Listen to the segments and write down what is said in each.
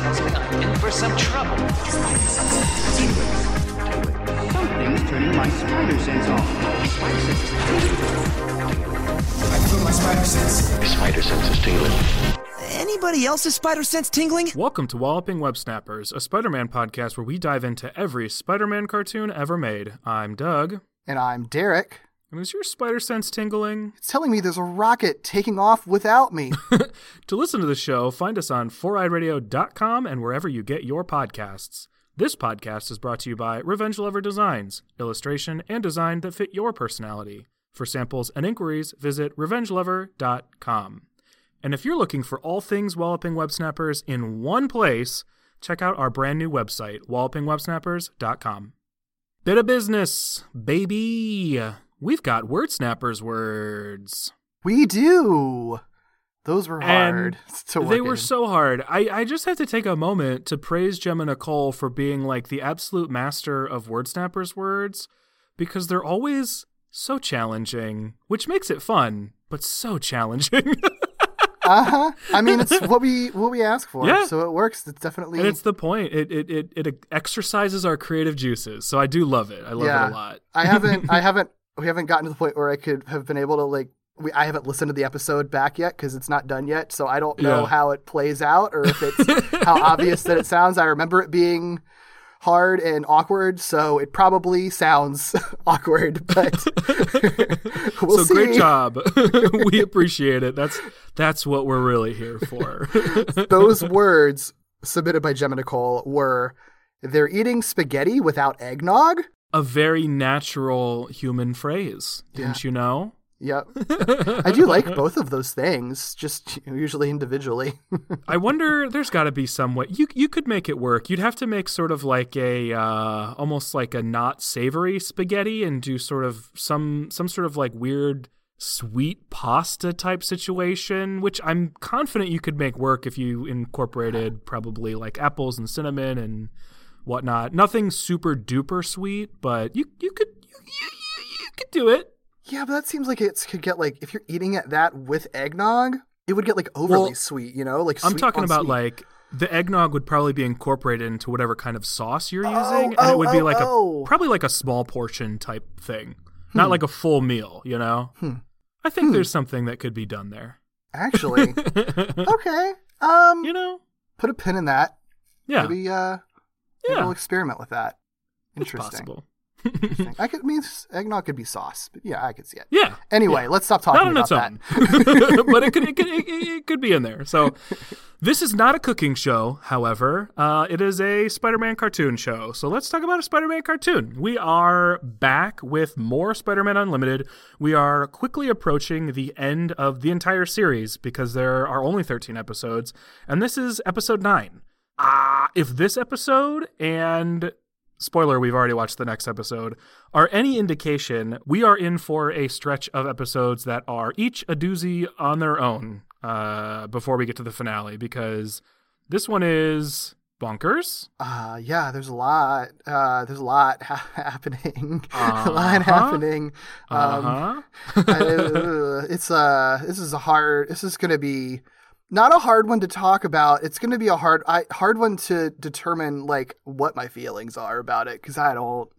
Spider sense I'm in for some trouble. Something's turning my spider sense off. Spider sense is My spider sense is tingling. Anybody else's spider sense tingling? Welcome to Walloping Web Snappers, a Spider Man podcast where we dive into every Spider Man cartoon ever made. I'm Doug. And I'm Derek. And is your spider sense tingling? It's telling me there's a rocket taking off without me. To listen to the show, find us on foureyedradio.com and wherever you get your podcasts. This podcast is brought to you by Revenge Lover Designs, illustration and design that fit your personality. For samples and inquiries, visit revengelover.com. And if you're looking for all things Walloping Web Snappers in one place, check out our brand new website, wallopingwebsnappers.com. Bit of business, baby. We've got Word Snappers words. we do. Those were hard to work They were in. so hard. I, I just have to take a moment to praise Gemma Nicole for being like the absolute master of Word Snappers words because they're always so challenging, which makes it fun, but so challenging. uh-huh. I mean, it's what we what we ask for. Yeah. So it works. It's definitely and it's the point. It, it it it exercises our creative juices. So I do love it. I love yeah. it a lot. I haven't I haven't we haven't gotten to the point where I could have been able to like we, I haven't listened to the episode back yet because it's not done yet. So I don't know Yeah. how it plays out or if it's how obvious that it sounds. I remember it being hard and awkward, so it probably sounds awkward, but we'll so see. great job. we appreciate it. That's that's what we're really here for. Those words submitted by Gemma Nicole were they're eating spaghetti without eggnog. A very natural human phrase, didn't you know? Yep. I do like both of those things, just usually individually. I wonder. There's got to be some way you you could make it work. You'd have to make sort of like a uh, almost like a not savory spaghetti and do sort of some some sort of like weird sweet pasta type situation, which I'm confident you could make work if you incorporated probably like apples and cinnamon and whatnot. Nothing super duper sweet, but you you could you, you, you, could do it. yeah, but that seems like it could get like if you're eating it that with eggnog, it would get like overly Well, sweet, you know? Like I'm talking about sweet. like the eggnog would probably be incorporated into whatever kind of sauce you're Oh, using, and oh, it would be oh, like oh. a probably like a small portion type thing, not like a full meal. You know, Hmm. I think there's something that could be done there. actually. okay. Um you know, put a pin in that. yeah, Maybe uh maybe Yeah. we'll experiment with that. Interesting. Interesting. I could I mean eggnog could be sauce, but yeah, I could see it. Yeah, Anyway, let's stop talking about that. but it could, it could it, it could be in there. So this is not a cooking show, however. Uh, it is a Spider-Man cartoon show. So let's talk about a Spider-Man cartoon. We are back with more Spider-Man Unlimited. We are quickly approaching the end of the entire series because there are only 13 episodes, and this is episode nine. Ah, if this episode and spoiler, we've already watched the next episode, are any indication, we are in for a stretch of episodes that are each a doozy on their own uh, before we get to the finale because this one is bonkers. Uh, yeah, there's a lot. Uh, there's a lot ha- happening. a lot Uh-huh. happening. Um, Uh-huh. uh, it's uh, this is a hard. This is going to be not a hard one to talk about. It's going to be a hard, I, hard one to determine like what my feelings are about it because I don't.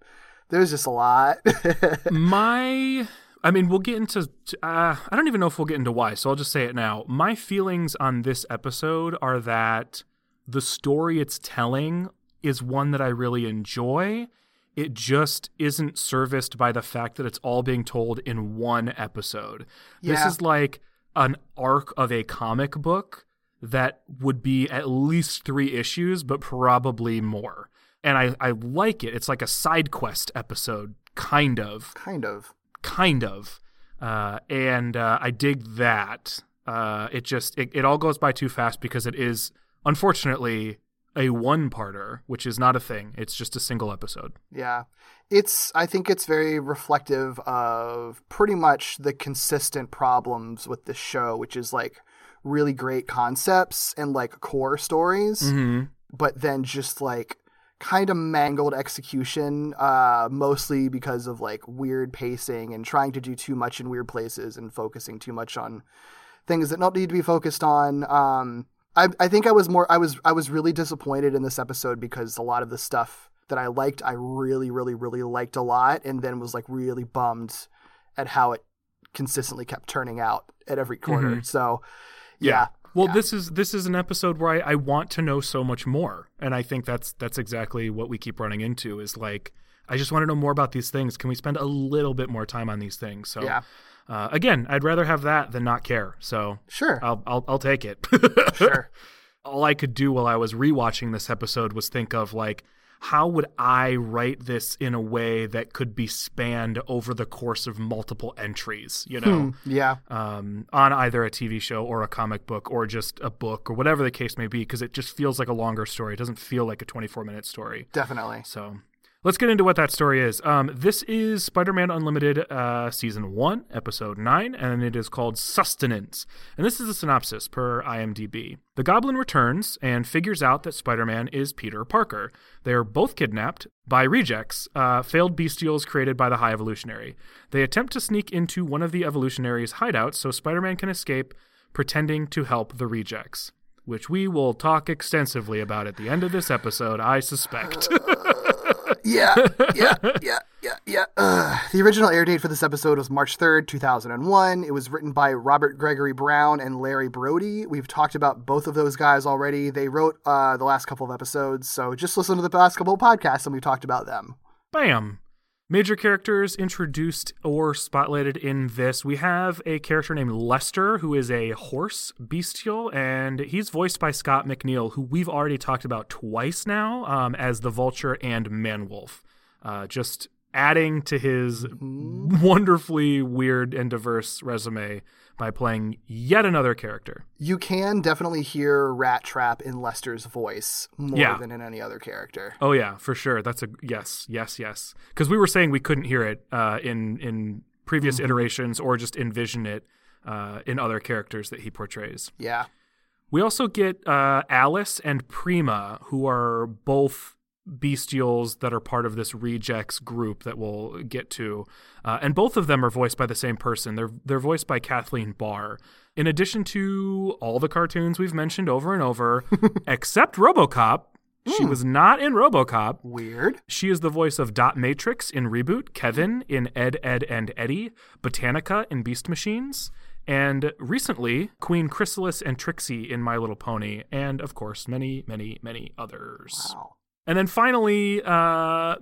There's just a lot. My, I mean, we'll get into. Uh, I don't even know if we'll get into why, so I'll just say it now. My feelings on this episode are that the story it's telling is one that I really enjoy. It just isn't serviced by the fact that it's all being told in one episode. This is like an arc of a comic book that would be at least three issues, but probably more. And I, I like it. It's like a side quest episode, kind of kind of. kind of uh, and uh, i dig that uh, it just it, it all goes by too fast because it is unfortunately a one-parter, which is not a thing. It's just a single episode. Yeah. It's I think it's very reflective of pretty much the consistent problems with this show, which is like really great concepts and like core stories, Mm-hmm. but then just like kind of mangled execution, uh, mostly because of like weird pacing and trying to do too much in weird places and focusing too much on things that don't need to be focused on. Um, I, I think I was more I was I was really disappointed in this episode because a lot of the stuff that I liked I really really really liked a lot and then was like really bummed at how it consistently kept turning out at every mm-hmm. quarter. So yeah. Well, Yeah. this is this is an episode where I, I want to know so much more, and I think that's that's exactly what we keep running into. Is like I just want to know more about these things. Can we spend a little bit more time on these things? So Yeah. Uh, again, I'd rather have that than not care. So Sure. I'll I'll, I'll take it. sure. All I could do while I was rewatching this episode was think of like how would I write this in a way that could be spanned over the course of multiple entries, you know? Yeah. um, on either a TV show or a comic book or just a book or whatever the case may be, because it just feels like a longer story. It doesn't feel like a 24 minute story. Definitely. So let's get into what that story is. Um, this is Spider Man Unlimited uh, Season 1, Episode 9, and it is called Sustenance. And this is the synopsis per IMDb. The Goblin returns and figures out that Spider Man is Peter Parker. They are both kidnapped by rejects, uh, failed bestials created by the High Evolutionary. They attempt to sneak into one of the evolutionaries' hideouts so Spider Man can escape, pretending to help the rejects. Which we will talk extensively about at the end of this episode, I suspect. yeah, yeah, yeah, yeah, yeah. Ugh. The original air date for this episode was March 3rd, 2001. It was written by Robert Gregory Browne and Larry Brody. We've talked about both of those guys already. They wrote uh, the last couple of episodes, so just listen to the past couple of podcasts and we've talked about them. Bam. Major characters introduced or spotlighted in this. We have a character named Lester, who is a horse bestial, and he's voiced by Scott McNeil, who we've already talked about twice now um, as the Vulture and Manwolf. Uh, just adding to his wonderfully weird and diverse resume by playing yet another character. You can definitely hear Rattrap in Lester's voice more Yeah. than in any other character. Oh yeah, for sure. That's a yes, yes, yes. Because we were saying we couldn't hear it uh, in in previous iterations or just envision it uh, in other characters that he portrays. Yeah. We also get uh, Alice and Prima, who are both bestials that are part of this rejects group that we'll get to, uh, and both of them are voiced by the same person. They're they're voiced by Kathleen Barr. In addition to all the cartoons we've mentioned over and over, except RoboCop, she was not in RoboCop. Weird. She is the voice of Dot Matrix in Reboot, Kevin in Ed, Edd n Eddy, Botanica in Beast Machines, and recently Queen Chrysalis and Trixie in My Little Pony, and of course many, many, many others. Wow. And then finally, uh,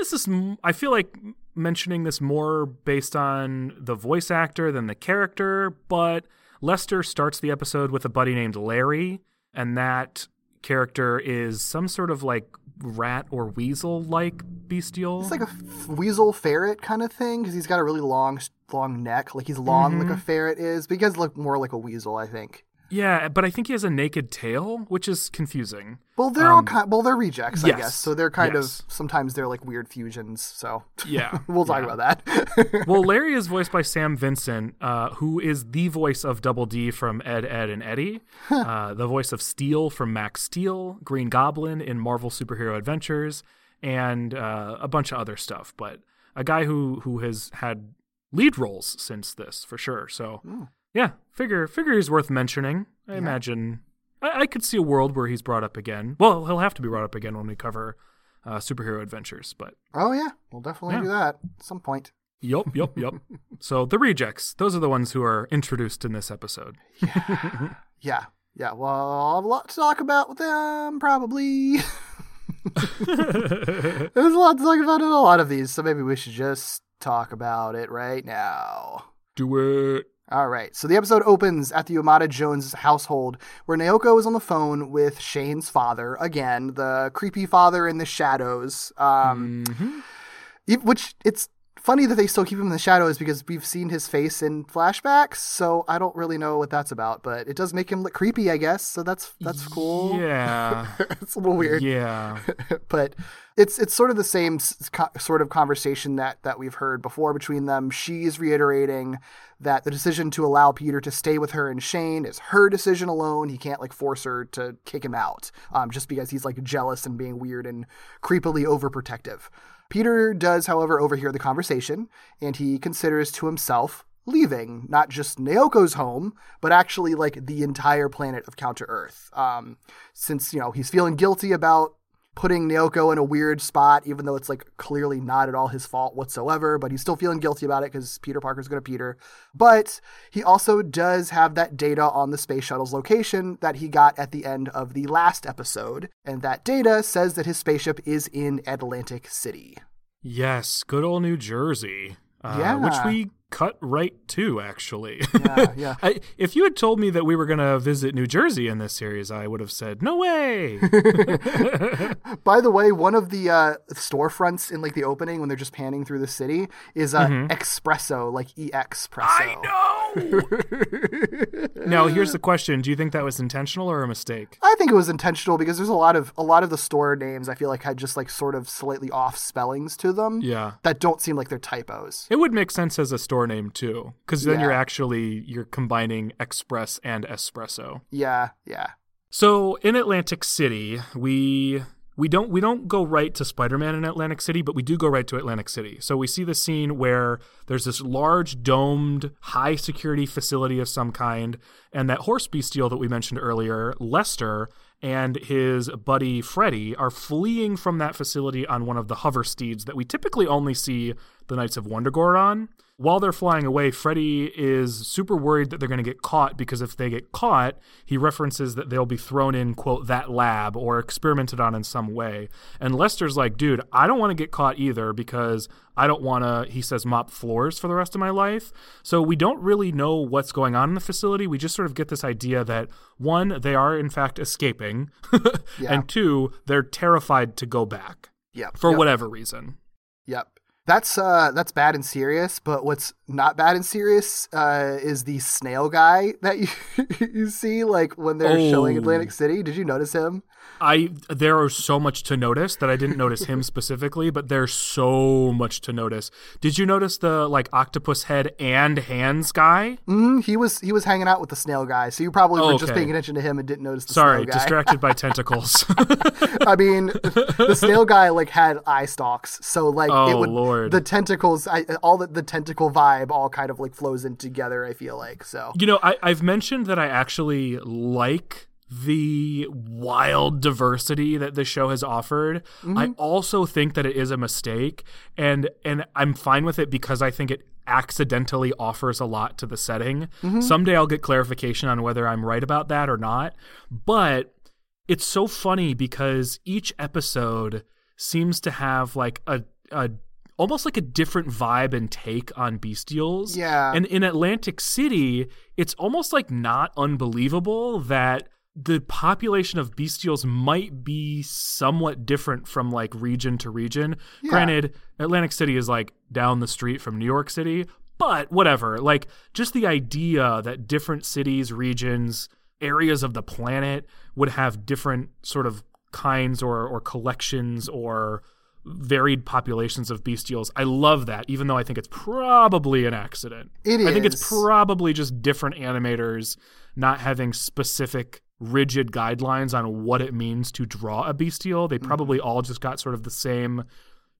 this is I feel like mentioning this more based on the voice actor than the character, but Lester starts the episode with a buddy named Larry, and that character is some sort of like rat or weasel like bestial. It's like a f- weasel ferret kind of thing because he's got a really long, long neck. Like he's long like a ferret is, but he does look more like a weasel, I think. Yeah, but I think he has a naked tail, which is confusing. Well, they're all kind. Well, they're rejects, I Um, guess. So they're kind Yes. of sometimes they're like weird fusions. So Yeah, we'll talk yeah. about that. well, Larry is voiced by Sam Vincent, uh, who is the voice of Double D from Ed, Edd n Eddy, uh, the voice of Steel from Max Steel, Green Goblin in Marvel Superhero Adventures, and uh, a bunch of other stuff. But a guy who who has had lead roles since this for sure. So yeah, figure figure he's worth mentioning. I imagine I, I could see a world where he's brought up again. Well, he'll have to be brought up again when we cover uh, superhero adventures, but. oh yeah, we'll definitely Yeah. do that at some point. Yup, yup, yup. so the rejects, those are the ones who are introduced in this episode. Yeah, yeah. Well, I'll have a lot to talk about with them probably. There's a lot to talk about in a lot of these, so maybe we should just talk about it right now. Do it. All right. So the episode opens at the Yamada Jones household where Naoko is on the phone with Shane's father, again, the creepy father in the shadows. Um, e- which it's funny that they still keep him in the shadows because we've seen his face in flashbacks. So I don't really know what that's about, but it does make him look creepy, I guess. So that's that's cool. Yeah. it's a little weird. yeah. but it's it's sort of the same co- sort of conversation that that we've heard before between them. She's reiterating that the decision to allow Peter to stay with her and Shane is her decision alone. He can't like force her to kick him out um, just because he's like jealous and being weird and creepily overprotective. Peter does, however, overhear the conversation and he considers to himself leaving not just Naoko's home, but actually like the entire planet of Counter Earth. Um, since you know he's feeling guilty about putting Naoko in a weird spot, even though it's like clearly not at all his fault whatsoever, but he's still feeling guilty about it because Peter Parker's going to Peter. But he also does have that data on the space shuttle's location that he got at the end of the last episode. And that data says that his spaceship is in Atlantic City. Yes, good old New Jersey. Uh, Yeah. Which we cut right to, actually. Yeah, yeah. I, if you had told me that we were going to visit New Jersey in this series, I would have said, no way. By the way, one of the uh, storefronts in like the opening when they're just panning through the city is uh, Espresso, like E X Presso. know. now, here's the question Do you think that was intentional or a mistake? I think it was intentional because there's a lot of a lot of the store names I feel like had just like sort of slightly off spellings to them Yeah. that don't seem like they're typos. It would make sense as a store name too, because then you're actually you're combining express and espresso. Yeah, yeah. So in Atlantic City, we we don't we don't go right to Spider-Man in Atlantic City, but we do go right to Atlantic City. So we see the scene where there's this large domed high security facility of some kind, and that horse bestial that we mentioned earlier, Lester and his buddy Freddy are fleeing from that facility on one of the hover steeds that we typically only see the Knights of Wundagore on. While they're flying away, Freddy is super worried that they're going to get caught because if they get caught, he references that they'll be thrown in, quote, that lab or experimented on in some way. And Lester's like, dude, I don't want to get caught either because I don't want to, he says, mop floors for the rest of my life. So we don't really know what's going on in the facility. We just sort of get this idea that one, they are in fact escaping, and two, they're terrified to go back Yep. for yep, whatever reason. Yep. That's uh that's bad and serious, but what's not bad and serious uh is the snail guy that you you see like when they're showing Oh. Atlantic City. Did you notice him? I there are so much to notice that I didn't notice him specifically, but there's so much to notice. Did you notice the like octopus head and hands guy? Mm, he was he was hanging out with the snail guy, so you probably were just paying attention to him and didn't notice the Sorry, snail guy. distracted by tentacles. I mean, the snail guy like had eye stalks, so like it Oh, would Lord. the tentacles, I, all the, the tentacle vibe, all kind of like flows in together. I feel like so. you know, I, I've mentioned that I actually like the wild diversity that the show has offered. I mm-hmm. also think that it is a mistake, and and I'm fine with it because I think it accidentally offers a lot to the setting. Mm-hmm. Someday I'll get clarification on whether I'm right about that or not. But it's so funny because each episode seems to have like a a almost like a different vibe and take on bestials. Yeah. And in Atlantic City, it's almost like not unbelievable that the population of bestials might be somewhat different from like region to region. Granted, Atlantic City is like down the street from New York City, but whatever. Like just the idea that different cities, regions, areas of the planet would have different sort of kinds or or collections or varied populations of bestials. I love that, even though I think it's probably an accident. It I think it's probably just different animators not having specific rigid guidelines on what it means to draw a bestial. They Mm-hmm. probably all just got sort of the same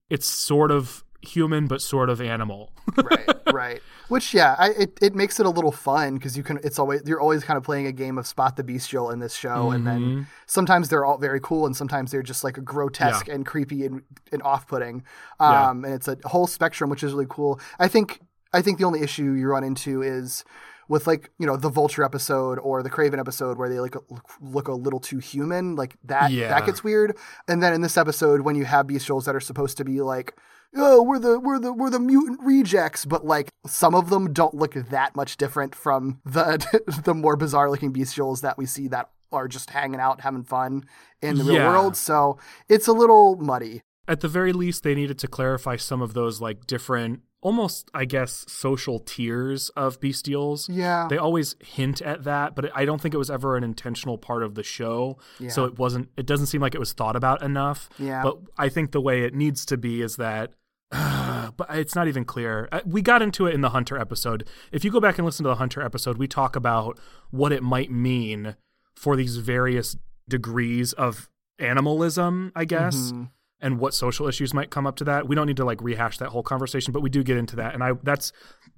it's sort of human but sort of animal. right, right. Which yeah, I, it it makes it a little fun because you can. It's always you're always kind of playing a game of spot the bestial in this show, and Mm-hmm. then sometimes they're all very cool, and sometimes they're just like grotesque and creepy and, and off putting. Yeah. Um, and it's a whole spectrum, which is really cool. I think I think the only issue you run into is with like you know the vulture episode or the craven episode where they like look, look a little too human like that Yeah. that gets weird. And then in this episode when you have bestials that are supposed to be like oh we're the we're the we're the mutant rejects but like some of them don't look that much different from the the more bizarre looking bestials that we see that are just hanging out having fun in the real world. So it's a little muddy. At the very least they needed to clarify some of those like different almost, I guess, social tiers of bestials. Yeah. They always hint at that, but I don't think it was ever an intentional part of the show. yeah. So it wasn't, it doesn't seem like it was thought about enough. Yeah. But I think the way it needs to be is that. but it's not even clear. Uh, We got into it in the Hunter episode. If you go back and listen to the Hunter episode, we talk about what it might mean for these various degrees of animalism, I guess, and what social issues might come up to that. We don't need to like rehash that whole conversation, but we do get into that. And I that's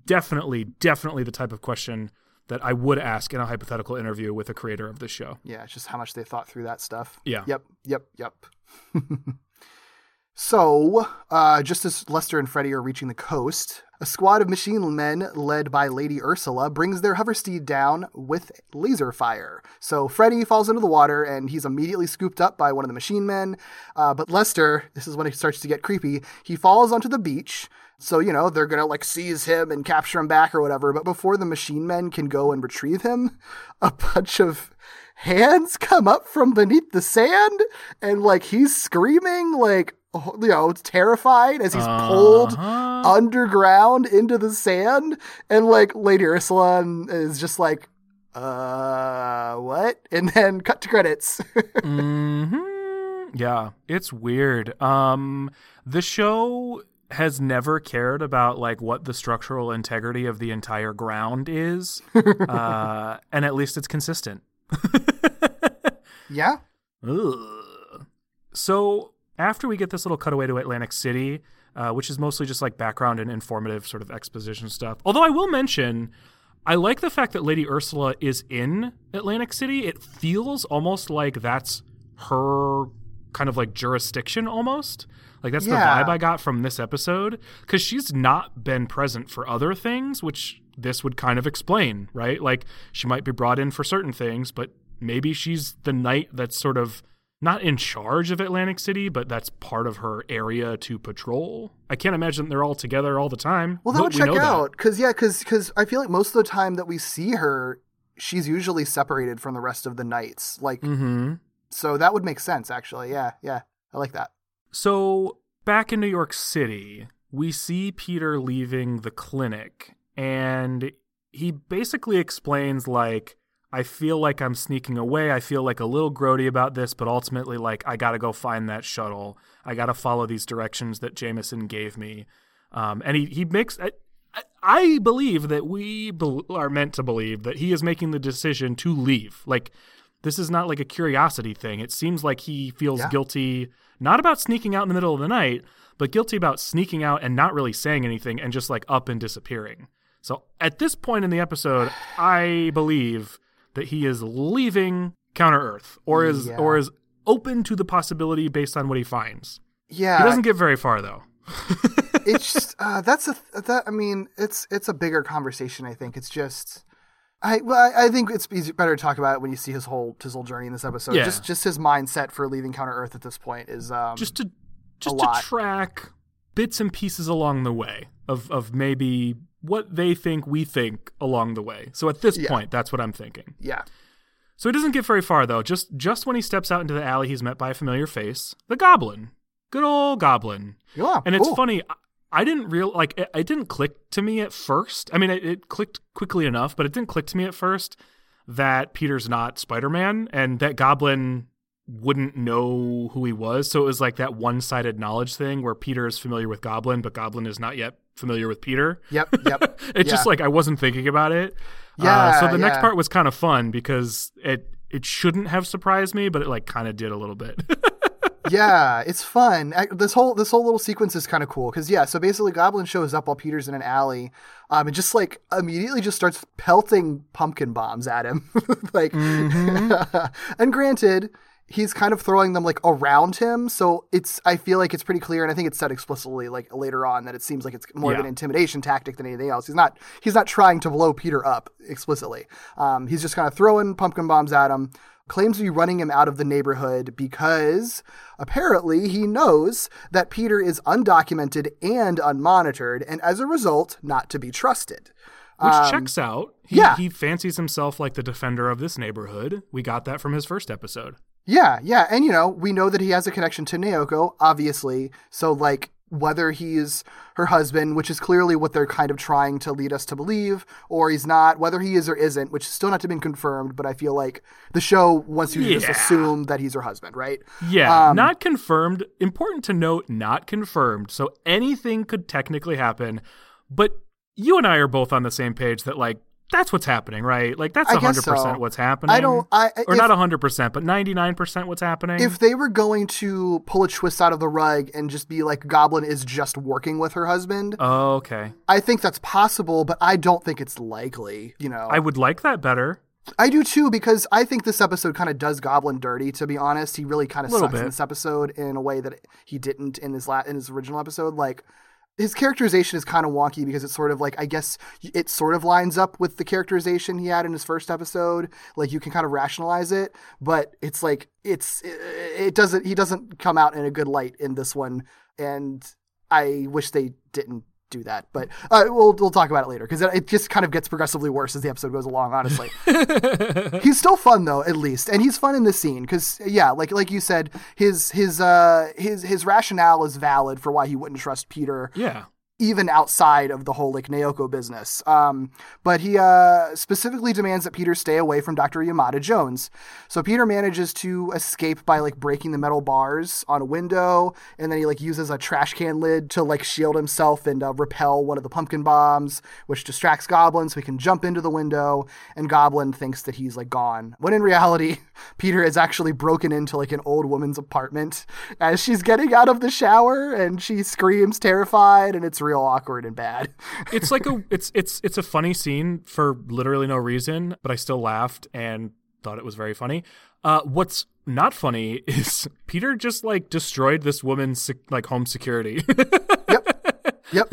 definitely, definitely the type of question that I would ask in a hypothetical interview with a creator of this show. Yeah, it's just how much they thought through that stuff. Yeah. Yep, yep, yep. so, uh, just as Lester and Freddy are reaching the coast, a squad of machine men led by Lady Ursula brings their hoversteed down with laser fire. So Freddy falls into the water and he's immediately scooped up by one of the machine men. Uh, but Lester, this is when it starts to get creepy, he falls onto the beach. So, you know, they're going to like seize him and capture him back or whatever. But before the machine men can go and retrieve him, a bunch of hands come up from beneath the sand and like he's screaming like you know it's terrified as he's pulled Uh-huh. underground into the sand and like lady ursula is just like uh what and then cut to credits hmm Yeah, it's weird. Um, the show has never cared about like what the structural integrity of the entire ground is, uh, and at least it's consistent. yeah Ugh. So after we get this little cutaway to Atlantic City, uh, which is mostly just like background and informative sort of exposition stuff. Although I will mention, I like the fact that Lady Ursula is in Atlantic City. It feels almost like that's her kind of like jurisdiction almost. Like that's Yeah. the vibe I got from this episode because she's not been present for other things, which this would kind of explain, right? Like she might be brought in for certain things, but maybe she's the knight that's sort of not in charge of Atlantic City, but that's part of her area to patrol. I can't imagine they're all together all the time. well that would we check out because yeah because i feel like most of the time that we see her she's usually separated from the rest of the knights like Mm-hmm. so that would make sense actually yeah yeah i like that So back in New York City, we see Peter leaving the clinic, and he basically explains like, I feel like I'm sneaking away. I feel like a little grody about this, but ultimately, like, I gotta go find that shuttle. I gotta follow these directions that Jameson gave me. Um, and he he makes. I, I- believe that we bel are meant to believe that he is making the decision to leave. Like, this is not like a curiosity thing. It seems like he feels Yeah. guilty, not about sneaking out in the middle of the night, but guilty about sneaking out and not really saying anything and just like up and disappearing. So at this point in the episode, I believe that he is leaving Counter Earth or is Yeah. or is open to the possibility based on what he finds. yeah He doesn't get very far though. it's just uh, that's a that I mean it's it's a bigger conversation. I think it's just I well I, I think it's better to talk about it when you see his whole his whole journey in this episode. Yeah. Just just his mindset for leaving Counter Earth at this point is um just to just lot. to track bits and pieces along the way of of maybe what they think we think along the way. So at this Yeah. point, that's what I'm thinking. yeah So he doesn't get very far though. Just just when he steps out into the alley, he's met by a familiar face, the Goblin. Good old Goblin. yeah And it's cool. funny. I- I didn't real like it, it didn't click to me at first. I mean, it, it clicked quickly enough, but it didn't click to me at first that Peter's not Spider Man and that Goblin wouldn't know who he was. So it was like that one sided knowledge thing where Peter is familiar with Goblin, but Goblin is not yet familiar with Peter. Yep yep it's just like I wasn't thinking about it. uh, Yeah, so the next part was kind of fun because it it shouldn't have surprised me, but it like kind of did a little bit. yeah, it's fun. This whole this whole little sequence is kind of cool because yeah. So basically, Goblin shows up while Peter's in an alley, um, and just like immediately just starts pelting pumpkin bombs at him, like. and granted, he's kind of throwing them like around him, so it's. I feel like it's pretty clear, and I think it's said explicitly like later on that it seems like it's more of an intimidation tactic than anything else. He's not. He's not trying to blow Peter up explicitly. Um, he's just kind of throwing pumpkin bombs at him claims to be running him out of the neighborhood because apparently he knows that Peter is undocumented and unmonitored, and as a result, not to be trusted. Which Um, checks out. He, yeah. he fancies himself like the defender of this neighborhood. We got that from his first episode. Yeah, yeah, and you know, we know that he has a connection to Naoko, obviously. So like whether he's her husband, which is clearly what they're kind of trying to lead us to believe, or he's not, whether he is or isn't, which is still not to been confirmed, but I feel like the show wants you to just assume that he's her husband, right? Yeah, Um, not confirmed. Important to note, not confirmed. So anything could technically happen, but you and I are both on the same page that like that's what's happening, right? Like that's hundred percent so. what's happening. I don't. I or if, not hundred percent, but ninety nine percent what's happening. If they were going to pull a twist out of the rug and just be like Goblin is just working with her husband, oh, okay, I think that's possible, but I don't think it's likely. You know, I would like that better. I do too because I think this episode kind of does Goblin dirty. To be honest, he really kind of sucks in this episode in a way that he didn't in his la- in his original episode. Like his characterization is kind of wonky because it's sort of like I guess it sort of lines up with the characterization he had in his first episode. Like you can kind of rationalize it, but it's like it's it doesn't he doesn't come out in a good light in this one, and I wish they didn't do that. But uh, we'll we'll talk about it later because it, it just kind of gets progressively worse as the episode goes along. Honestly, he's still fun though, at least, and he's fun in this scene because yeah, like like you said, his his uh his his rationale is valid for why he wouldn't trust Peter Yeah, even outside of the whole like Naoko business. Um, but he uh, specifically demands that Peter stay away from Dr. Yamada Jones. So Peter manages to escape by like breaking the metal bars on a window, and then he like uses a trash can lid to like shield himself and uh, repel one of the pumpkin bombs, which distracts Goblin so he can jump into the window. And Goblin thinks that he's like gone, when in reality, Peter is actually broken into like an old woman's apartment as she's getting out of the shower, and she screams terrified, and it's real awkward and bad. it's like a it's it's it's a funny scene for literally no reason, but I still laughed and thought it was very funny. Uh, what's not funny is Peter just like destroyed this woman's like home security. Yep. Yep.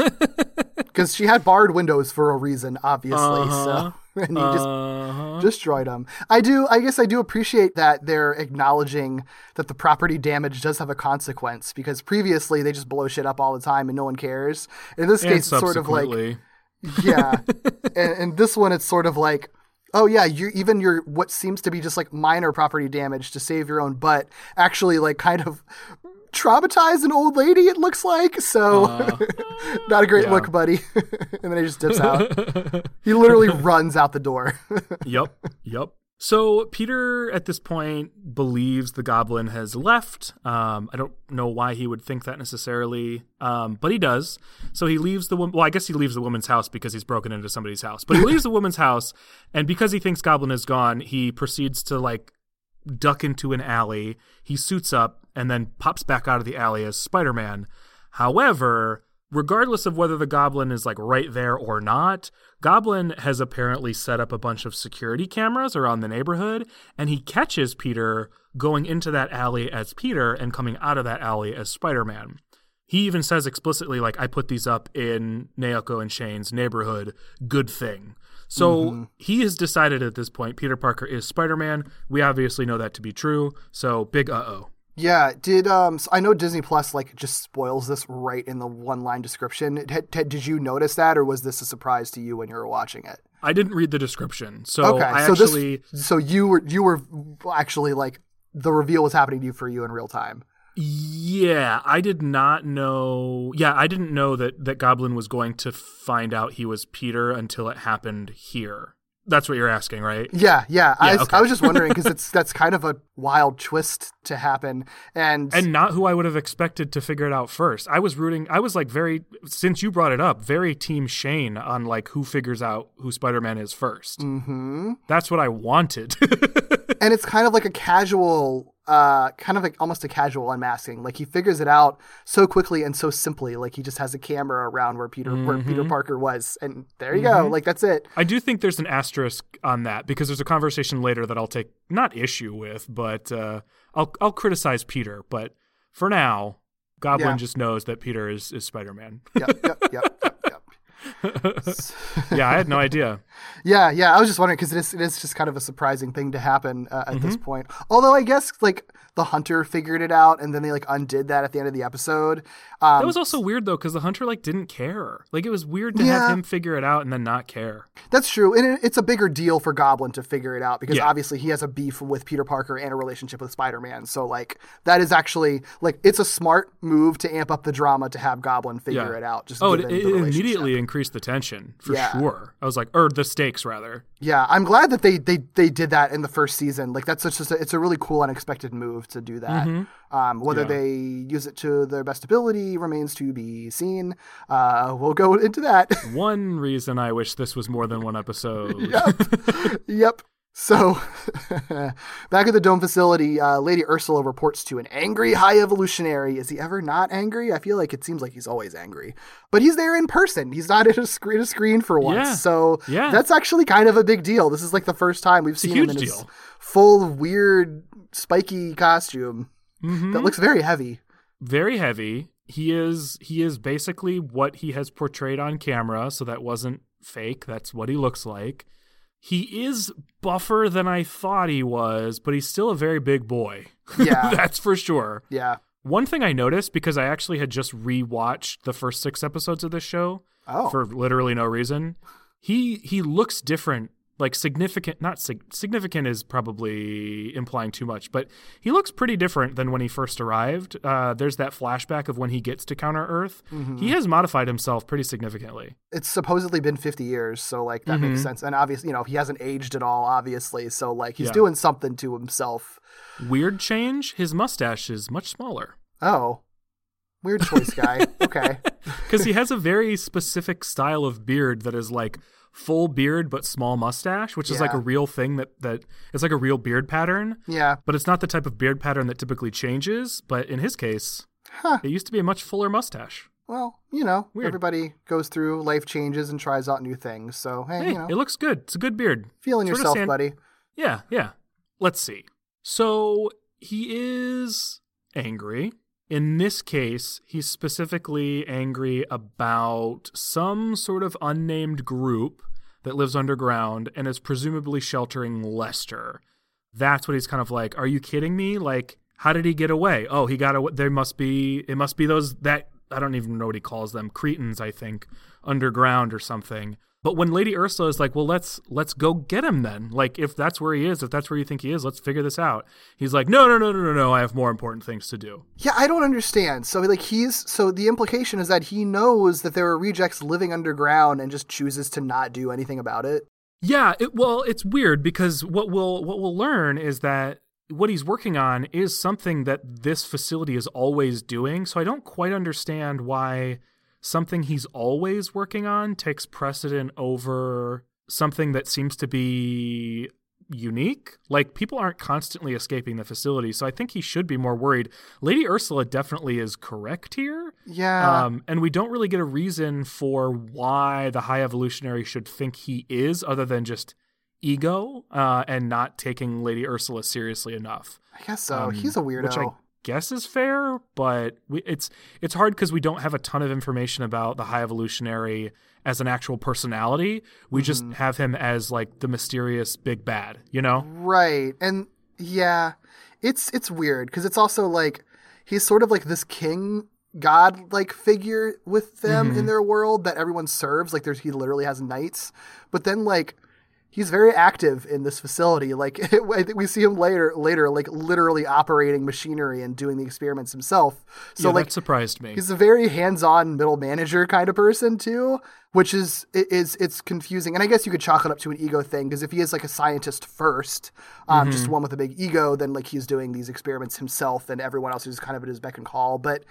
Because she had barred windows for a reason, obviously. Uh-huh. So, and he just Uh-huh. destroyed them. I do. I guess I do appreciate that they're acknowledging that the property damage does have a consequence. Because previously they just blow shit up all the time and no one cares. In this and case, it's sort of like yeah, and, and this one it's sort of like. Oh yeah, you even your what seems to be just like minor property damage to save your own butt actually like kind of traumatize an old lady. It looks like so. Not a great yeah. look, buddy. and then he just dips out. he literally runs out the door. yep, yep. So Peter at this point believes the goblin has left. Um, I don't know why he would think that necessarily, um, but he does. So he leaves the woman. Well, I guess he leaves the woman's house because he's broken into somebody's house. But he leaves the woman's house, and because he thinks goblin is gone, he proceeds to like duck into an alley. He suits up and then pops back out of the alley as Spider Man. However, regardless of whether the goblin is like right there or not, Goblin has apparently set up a bunch of security cameras around the neighborhood and he catches Peter going into that alley as Peter and coming out of that alley as Spider Man. He even says explicitly, like, I put these up in Naoko and Shane's neighborhood. Good thing. So he has decided at this point Peter Parker is Spider Man. We obviously know that to be true. So big uh oh. Yeah, did um so I know Disney Plus like just spoils this right in the one line description. Had- had- did you notice that, or was this a surprise to you when you were watching it? I didn't read the description. So okay, I so actually. this so you were you were actually like the reveal was happening to you for you in real time. Yeah, I did not know. Yeah, I didn't know that that Goblin was going to find out he was Peter until it happened here. That's what you're asking, right? Yeah, yeah. I, Yeah, was- okay. I was just wondering because it's that's kind of a wild twist to happen, and, And not who I would have expected to figure it out first. I was rooting. I was like very since you brought it up, very team Shane on like who figures out who Spider-Man is 1st Mhm. That's what I wanted. and it's kind of like a casual, uh, kind of like almost a casual unmasking. Like he figures it out so quickly and so simply. Like he just has a camera around where Peter where Peter Mm-hmm. Parker was, and there you go. Like that's it. I do think there's an asterisk on that because there's a conversation later that I'll take not issue with, but uh, I'll I'll criticize Peter. But for now, Goblin Yeah. just knows that Peter is is Spider Man. Yep, yep, yep. yeah, I had no idea. Yeah, yeah. I was just wondering because it is, it is just kind of a surprising thing to happen uh, at this Mm-hmm. point. Although I guess like the hunter figured it out and then they like undid that at the end of the episode. Um, That was also weird though, because the hunter like didn't care. Like it was weird to Yeah. have him figure it out and then not care. That's true, and it, it's a bigger deal for Goblin to figure it out because Yeah. obviously he has a beef with Peter Parker and a relationship with Spider-Man. So like that is actually like it's a smart move to amp up the drama to have Goblin figure Yeah. it out. Just Oh, it, it immediately increased the tension for sure. I was like, or the stakes rather. Yeah, I'm glad that they they they did that in the first season. Like that's just a, it's a really cool unexpected move to do that. Um, whether Mm-hmm. Yeah. they use it to their best ability remains to be seen. Uh, we'll go into that. One reason I wish this was more than one episode. yep. yep. So, back at the dome facility, uh, Lady Ursula reports to an angry high evolutionary. Is he ever not angry? I feel like it seems like he's always angry, but he's there in person. He's not at a screen, a screen for once. Yeah. So Yeah. that's actually kind of a big deal. This is like the first time we've seen him in huge his full weird spiky costume Mhm. that looks very heavy. very heavy. He is he is basically what he has portrayed on camera, so that wasn't fake. That's what he looks like. He is buffer than I thought he was, but he's still a very big boy. Yeah. That's for sure. Yeah. One thing I noticed because I actually had just rewatched the first 6 episodes of this show Oh. for literally no reason. He he looks different, like significant. Not sig- significant is probably implying too much, but he looks pretty different than when he first arrived. Uh, there's that flashback of when he gets to Counter Earth. Mm-hmm. He has modified himself pretty significantly. it's supposedly been 50 years so like that makes Mhm. sense and obviously you know he hasn't aged at all obviously so like he's Yeah. doing something to himself Weird change. His mustache is much smaller oh weird choice guy okay because he has a very specific style of beard that is like full beard but small mustache, which is like a real thing that that it's like a real beard pattern. yeah but it's not the type of beard pattern that typically changes. But in his case, Huh. it used to be a much fuller mustache. well you know Weird. everybody goes through life changes and tries out new things so hey, Hey, you know it looks good. It's a good beard. feeling sort yourself sand- buddy Yeah, yeah. Let's see. So he is angry. In this case, he's specifically angry about some sort of unnamed group that lives underground and is presumably sheltering Lester. That's what he's kind of like, are you kidding me? Like, how did he get away? Oh, he got away. There must be, it must be those, that, I don't even know what he calls them, Cretans, I think, underground or something. But when Lady Ursula is like, "Well, let's let's go get him then. Like if that's where he is, if that's where you think he is, let's figure this out." He's like, "No, no, no, no, no, no. I have more important things to do." yeah i don't understand so like he's so the implication is that he knows that there are rejects living underground and just chooses to not do anything about it Yeah, it, well, it's weird because what we'll what we'll learn is that what he's working on is something that this facility is always doing. So I don't quite understand why something he's always working on takes precedent over something that seems to be unique. Like people aren't constantly escaping the facility, so I think he should be more worried. Lady Ursula definitely is correct here. yeah Um, and we don't really get a reason for why the high evolutionary should think he is, other than just ego uh, and not taking Lady Ursula seriously enough. i guess so Um, he's a weirdo Which I guess is fair, but we, it's it's hard because we don't have a ton of information about the high evolutionary as an actual personality. We just Mm-hmm. have him as like the mysterious big bad, you know? Right. And yeah, it's it's weird because it's also like he's sort of like this king god like figure with them Mm-hmm. in their world that everyone serves like there's he literally has knights but then like he's very active in this facility like i think we see him later later like literally operating machinery and doing the experiments himself so yeah, like that surprised me. He's a very hands-on middle manager kind of person too, which is is it's confusing. And I guess you could chalk it up to an ego thing because if he is like a scientist first, um, just one with a big ego, then like he's doing these experiments himself, and everyone else is kind of at his beck and call. But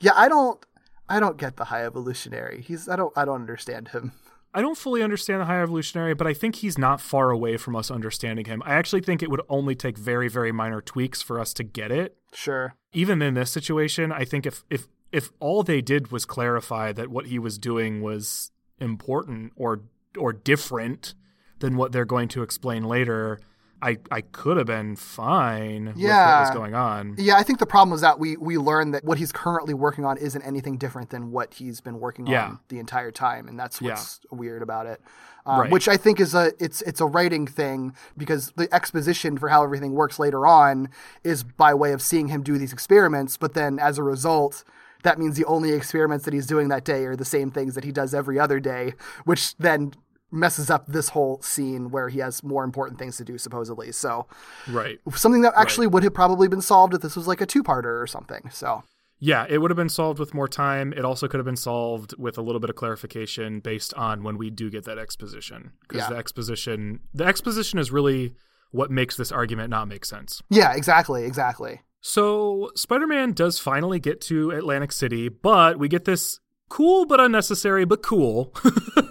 yeah, I don't I don't get the high evolutionary. He's I don't I don't understand him. I don't fully understand the high evolutionary, but I think he's not far away from us understanding him. I actually think it would only take very, very minor tweaks for us to get it. Sure. Even in this situation, I think if if if all they did was clarify that what he was doing was important or or different than what they're going to explain later, I I could have been fine with what Yeah. was going on. Yeah, I think the problem is that we we learned that what he's currently working on isn't anything different than what he's been working Yeah. on the entire time, and that's Yeah. what's weird about it. Um, Right. Which I think is a it's it's a writing thing because the exposition for how everything works later on is by way of seeing him do these experiments, but then as a result. That means the only experiments that he's doing that day are the same things that he does every other day, which then messes up this whole scene where he has more important things to do, supposedly. So, Right. something that actually would have probably been solved if this was like a two-parter or something. So Yeah, it would have been solved with more time. It also could have been solved with a little bit of clarification based on when we do get that exposition. Because Yeah. the exposition, the exposition is really what makes this argument not make sense. yeah, exactly, exactly. So Spider Man does finally get to Atlantic City, but we get this cool but unnecessary but cool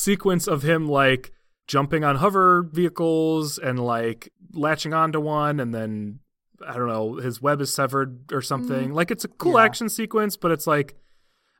sequence of him like jumping on hover vehicles and like latching onto one and then I don't know, his web is severed or something. Like it's a cool Mm. Yeah. action sequence, but it's like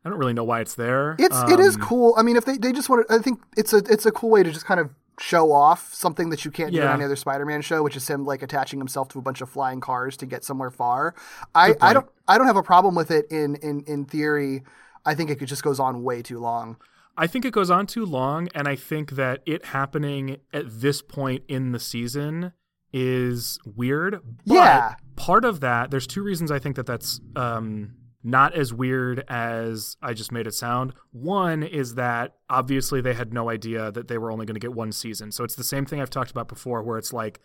I don't really know why it's there. It's it is Um, cool. I mean, if they, they just want to, I think it's a it's a cool way to just kind of show off something that you can't do Yeah. in any other Spider-Man show, which is him like attaching himself to a bunch of flying cars to get somewhere far. I, I don't I don't have a problem with it in in in theory. I think it just goes on way too long. I think it goes on too long, and I think that it happening at this point in the season is weird. But Yeah. part of that, there's two reasons I think that that's um, not as weird as I just made it sound. One is that obviously they had no idea that they were only going to get one season. So it's the same thing I've talked about before, where it's like,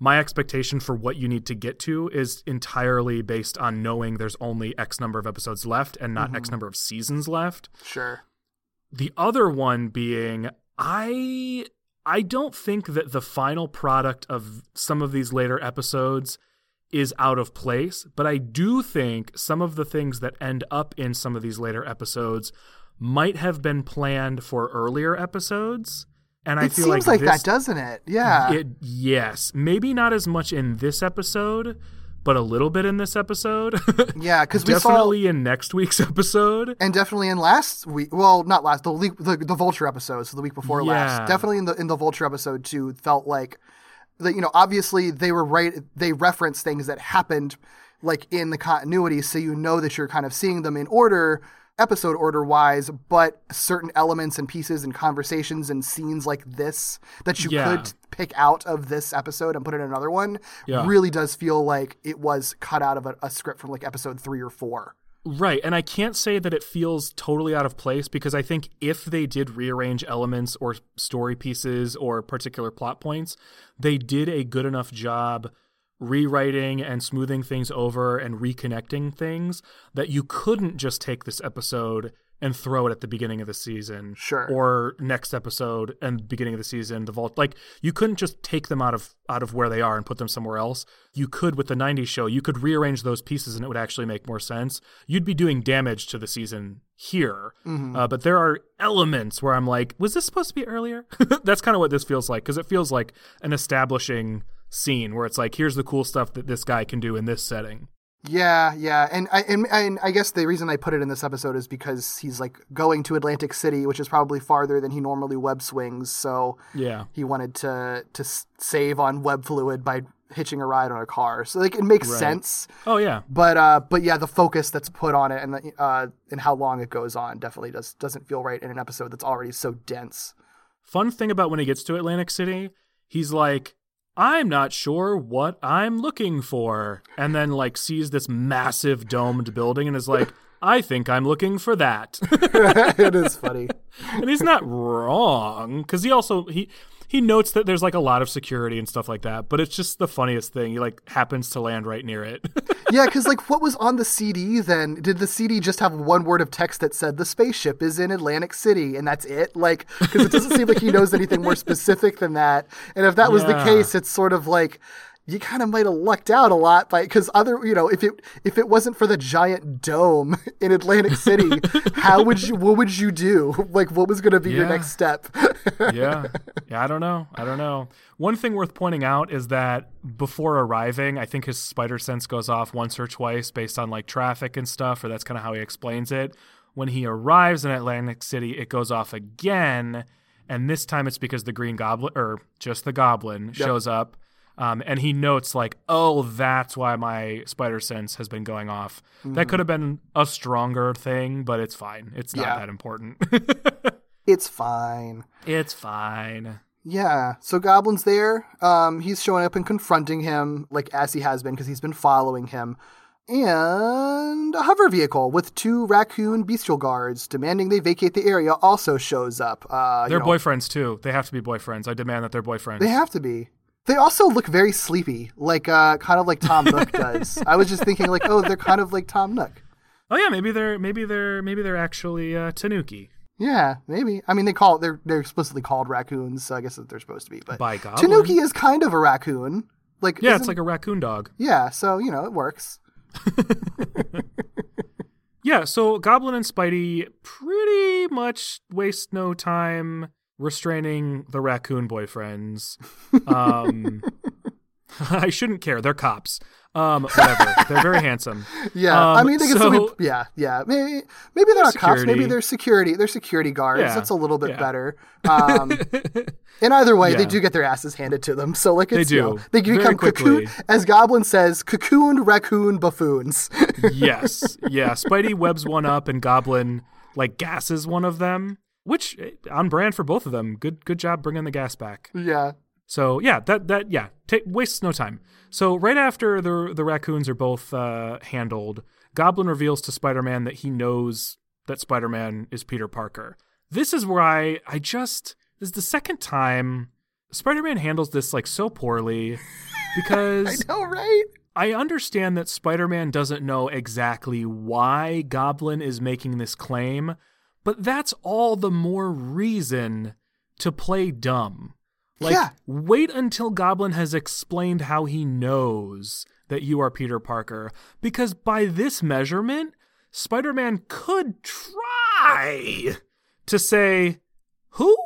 my expectation for what you need to get to is entirely based on knowing there's only X number of episodes left and not X number of seasons left. Sure. The other one being I I don't think that the final product of some of these later episodes is out of place, but I do think some of the things that end up in some of these later episodes might have been planned for earlier episodes. And I it feel seems like, like, this- that, doesn't it? Yeah. it yes, maybe not as much in this episode, but a little bit in this episode. yeah, because we saw Definitely in next week's episode. and definitely in last week well not last the week the, the vulture episode so the week before Yeah. last definitely in the in the vulture episode too felt like that you know obviously they were right they reference things that happened like in the continuity so you know that you're kind of seeing them in order episode order wise but certain elements and pieces and conversations and scenes like this that you Yeah. could pick out of this episode and put in another one Yeah. really does feel like it was cut out of a, a script from like episode three or four Right. And I can't say that it feels totally out of place because I think if they did rearrange elements or story pieces or particular plot points, they did a good enough job rewriting and smoothing things over and reconnecting things that you couldn't just take this episode and throw it at the beginning of the season. Sure. Or next episode and beginning of the season, the vault like you couldn't just take them out of out of where they are and put them somewhere else. You could with the 90s show, you could rearrange those pieces and it would actually make more sense. You'd be doing damage to the season here. Uh, but there are elements where I'm like, was this supposed to be earlier? That's kind of what this feels like because it feels like an establishing scene where it's like, here's the cool stuff that this guy can do in this setting. Yeah, yeah, and I and, and I guess the reason I put it in this episode is because he's like going to Atlantic City, which is probably farther than he normally web swings. So Yeah. he wanted to to save on web fluid by hitching a ride on a car. So like it makes Right. sense, Oh, yeah. but uh, but yeah, the focus that's put on it and the, uh and how long it goes on definitely does doesn't feel right in an episode that's already so dense. Fun thing about when he gets to Atlantic City, he's like, I'm not sure what I'm looking for. And then, like, sees this massive domed building and is like, I think I'm looking for that. it is funny. and he's not wrong because he also he he notes that there's like a lot of security and stuff like that but it's just the funniest thing he like happens to land right near it yeah, because like, what was on the CD then? Did the CD just have one word of text that said the spaceship is in Atlantic City, and that's it? Like, because it doesn't seem like he knows anything more specific than that. And if that was the case, it's sort of like you kind of might have lucked out a lot by because other, you know, if it if it wasn't for the giant dome in Atlantic City, how would you? What would you do? Like, what was going to be your next step? yeah yeah i don't know i don't know one thing worth pointing out is that before arriving i think his spider sense goes off once or twice based on like traffic and stuff or that's kind of how he explains it when he arrives in atlantic city it goes off again and this time it's because the green goblin or just the goblin shows up Um, and he notes like, oh, that's why my spider sense has been going off. That could have been a stronger thing, but it's fine. It's not Yeah. that important. It's fine. it's fine. Yeah, so Goblin's there. Um, he's showing up and confronting him, like as he has been, because he's been following him. And a hover vehicle with two raccoon bestial guards demanding they vacate the area also shows up. Uh, They're know, boyfriends too. They have to be boyfriends. I demand that they're boyfriends. They have to be. They also look very sleepy, like uh, kind of like Tom Nook does. I was just thinking, like, oh, they're kind of like Tom Nook. oh yeah, maybe they're maybe they're maybe they're actually uh, Tanuki Yeah, maybe. I mean, they call they're they're explicitly called raccoons, so I guess that they're supposed to be. But by Goblin. Tanuki is kind of a raccoon. Like, Yeah, it's like a raccoon dog. yeah. So you know, it works. Yeah, so Goblin and Spidey pretty much waste no time restraining the raccoon boyfriends. Um, I shouldn't care. They're cops. Um, whatever. They're very handsome. Yeah, I Um, mean, they can so- still be. Yeah, yeah. Maybe maybe they're not cops. Maybe they're security. They're security guards. Yeah, That's a little bit yeah. better. Um, in either way, they do get their asses handed to them. So like, They it's, you know, do, they become cocoon, as Goblin says, cocooned raccoon buffoons. yes. Yeah. Spidey webs one up and Goblin like gasses one of them, which eh, on brand for both of them. Good good job bringing the gas back. yeah. So yeah, that that yeah, ta wastes no time. So right after the the raccoons are both uh, handled, Goblin reveals to Spider-Man that he knows that Spider-Man is Peter Parker. This is where I I just this is the second time Spider-Man handles this like so poorly because No, right? I understand that Spider Man doesn't know exactly why Goblin is making this claim, but that's all the more reason to play dumb. Like, Yeah. wait until Goblin has explained how he knows that you are Peter Parker, because by this measurement, Spider Man could try to say, Who?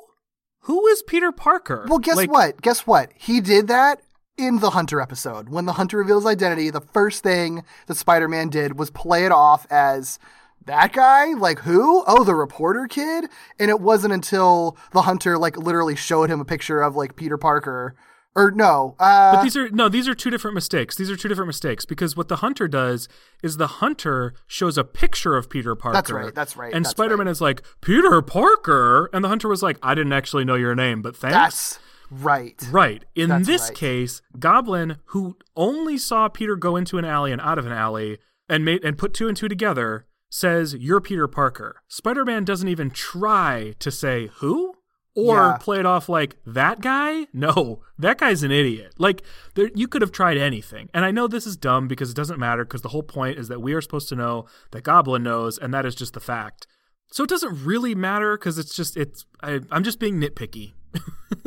Who is Peter Parker? Well, guess Like, what? Guess what? He did that in the Hunter episode. When the Hunter reveals identity, the first thing that Spider Man did was play it off as that guy? Like who? Oh, the reporter kid? And it wasn't until the Hunter like literally showed him a picture of like Peter Parker. Or no. Uh But these are no, these are two different mistakes. These are two different mistakes because what the hunter does is the hunter shows a picture of Peter Parker. That's right, that's right, And that's Spider-Man is like, "Peter Parker?" And the hunter was like, "I didn't actually know your name, but thanks." that's right. Right. In That's this right. case, Goblin, who only saw Peter go into an alley and out of an alley and made and put two and two together, says, You're Peter Parker. Spider Man doesn't even try to say who? Or Yeah. play it off like that guy? No, that guy's an idiot. Like there, you could have tried anything. And I know this is dumb because it doesn't matter because the whole point is that we are supposed to know that Goblin knows, and that is just the fact. So it doesn't really matter because it's just it's I, I'm just being nitpicky.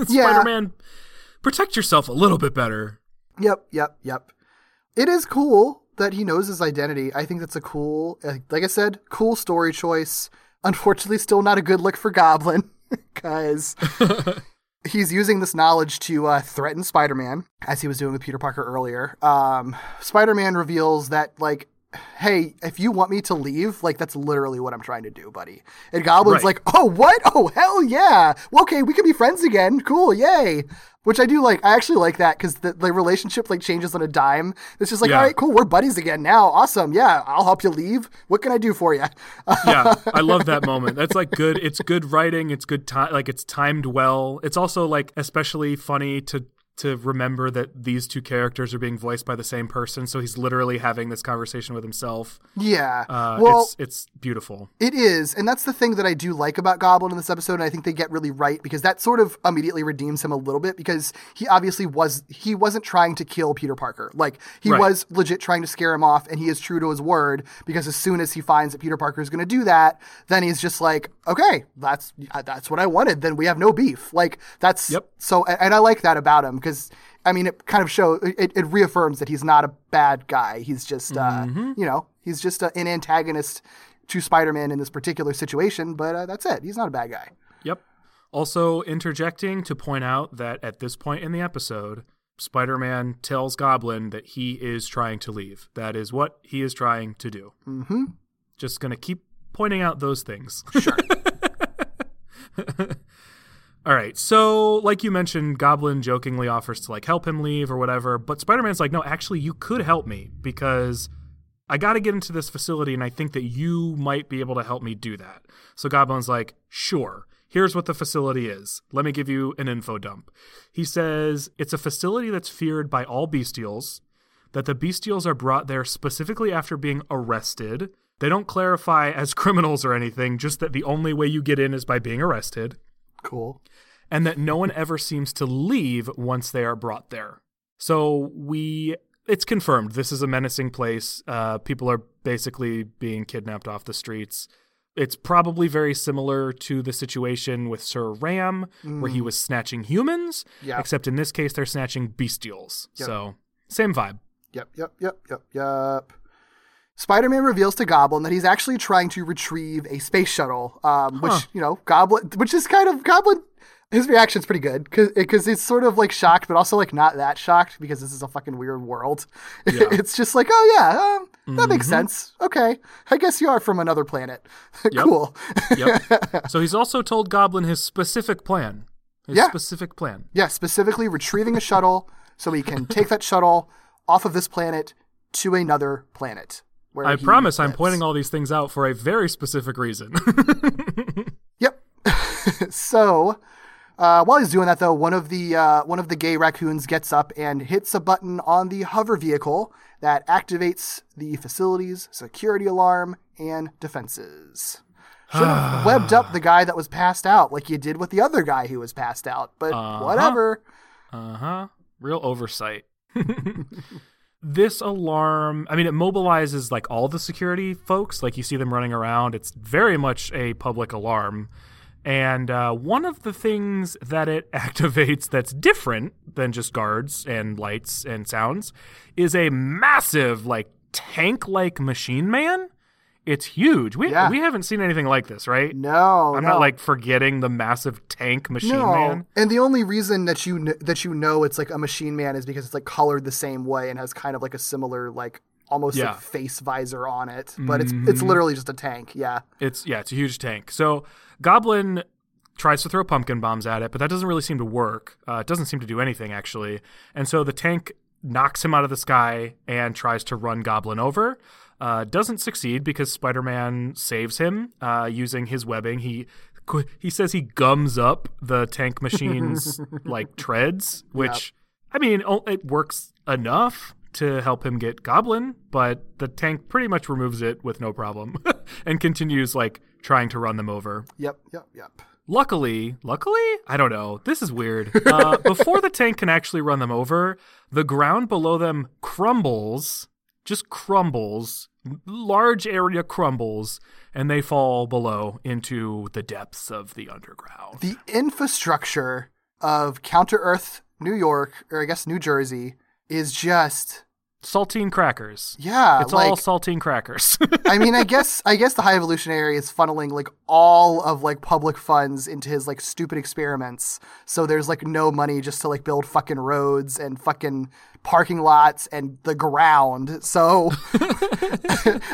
Yeah. Spider-Man, protect yourself a little bit better. Yep, yep, yep. It is cool that he knows his identity. I think that's a cool, like I said, cool story choice. Unfortunately, still not a good look for Goblin because he's using this knowledge to uh, threaten Spider-Man, as he was doing with Peter Parker earlier. Um, Spider-Man reveals that like. Hey, if you want me to leave, like that's literally what I'm trying to do, buddy. And Goblin's Right. like, "Oh, what? Oh, hell yeah! Well, okay, we can be friends again. Cool, yay!" Which I do like. I actually like that because the, the relationship like changes on a dime. It's just like, Yeah. all right, cool, we're buddies again now. Awesome, yeah. I'll help you leave. What can I do for you? Yeah, I love that moment. That's like good. It's good writing. It's good time. Like it's timed well. It's also like especially funny to to remember that these two characters are being voiced by the same person. So he's literally having this conversation with himself. yeah. Uh, well, it's it's beautiful. It is, and that's the thing that I do like about Goblin in this episode, and I think they get really right because that sort of immediately redeems him a little bit because he obviously was he wasn't trying to kill Peter Parker. Like he Right. was legit trying to scare him off, and he is true to his word because as soon as he finds that Peter Parker is going to do that, then he's just like, okay, that's that's what I wanted. Then we have no beef. Like that's Yep. so, and I like that about him because. I mean, it kind of shows, it, it reaffirms that he's not a bad guy. He's just, uh, you know, he's just a, an antagonist to Spider-Man in this particular situation, but uh, that's it. He's not a bad guy. Yep. Also interjecting to point out that at this point in the episode, Spider-Man tells Goblin that he is trying to leave. That is what he is trying to do. Mm-hmm. Just gonna keep pointing out those things. Sure. All right. So, like you mentioned, Goblin jokingly offers to like help him leave or whatever, but Spider-Man's like, "No, actually you could help me because I got to get into this facility and I think that you might be able to help me do that." So Goblin's like, "Sure. Here's what the facility is. Let me give you an info dump." He says, "It's a facility that's feared by all bestials, that the bestials are brought there specifically after being arrested." They don't clarify as criminals or anything, just that the only way you get in is by being arrested Cool. And that no one ever seems to leave once they are brought there. So we it's confirmed this is a menacing place. Uh, people are basically being kidnapped off the streets. It's probably very similar to the situation with Sir Ram, where he was snatching humans, Yeah. except in this case they're snatching bestials. Yep. So same vibe. Yep, yep, yep, yep, yep. Spider Man reveals to Goblin that he's actually trying to retrieve a space shuttle, um, which, you know, Goblin, which is kind of, Goblin, his reaction's pretty good because it's sort of like shocked, but also like not that shocked because this is a fucking weird world. it's just like, oh yeah, um, that makes sense. Okay. I guess you are from another planet. cool. Yep. so he's also told Goblin his specific plan. His Yeah. specific plan. Yeah, specifically retrieving a shuttle so he can take that shuttle off of this planet to another planet. Where I promise I'm pointing all these things out for a very specific reason. Yep. so, uh, while he's doing that, though, one of the uh, one of the gay raccoons gets up and hits a button on the hover vehicle that activates the facility's security alarm and defenses. Should have webbed up the guy that was passed out, like you did with the other guy who was passed out. But Uh-huh. whatever. Uh huh. Real oversight. this alarm, I mean, it mobilizes like all the security folks. Like you see them running around. It's very much a public alarm. And uh, one of the things that it activates that's different than just guards and lights and sounds is a massive, like, tank like machine man. It's huge. We, Yeah. we haven't seen anything like this, right? No, I'm no. not like forgetting the massive tank machine no. man. And the only reason that you kn- that you know it's like a machine man is because it's like colored the same way and has kind of like a similar like almost Yeah. like face visor on it. But it's it's literally just a tank. Yeah. It's yeah, it's a huge tank. So Goblin tries to throw pumpkin bombs at it, but that doesn't really seem to work. Uh, it doesn't seem to do anything actually. And so the tank knocks him out of the sky and tries to run Goblin over. Uh, doesn't succeed because Spider-Man saves him uh, using his webbing. He he says he gums up the tank machine's like treads, which I mean it works enough to help him get Goblin, but the tank pretty much removes it with no problem and continues like trying to run them over. Yep. Yep. Yep. Luckily, luckily, I don't know. This is weird. Uh, before the tank can actually run them over, the ground below them crumbles, just crumbles. Large area crumbles, and they fall below into the depths of the underground. The infrastructure of Counter Earth, New York, or I guess New Jersey, is just Saltine crackers. yeah. It's like, all saltine crackers. I mean, I guess I guess the High Evolutionary is funneling like all of like public funds into his like stupid experiments. So there's like no money just to like build fucking roads and fucking parking lots and the ground. So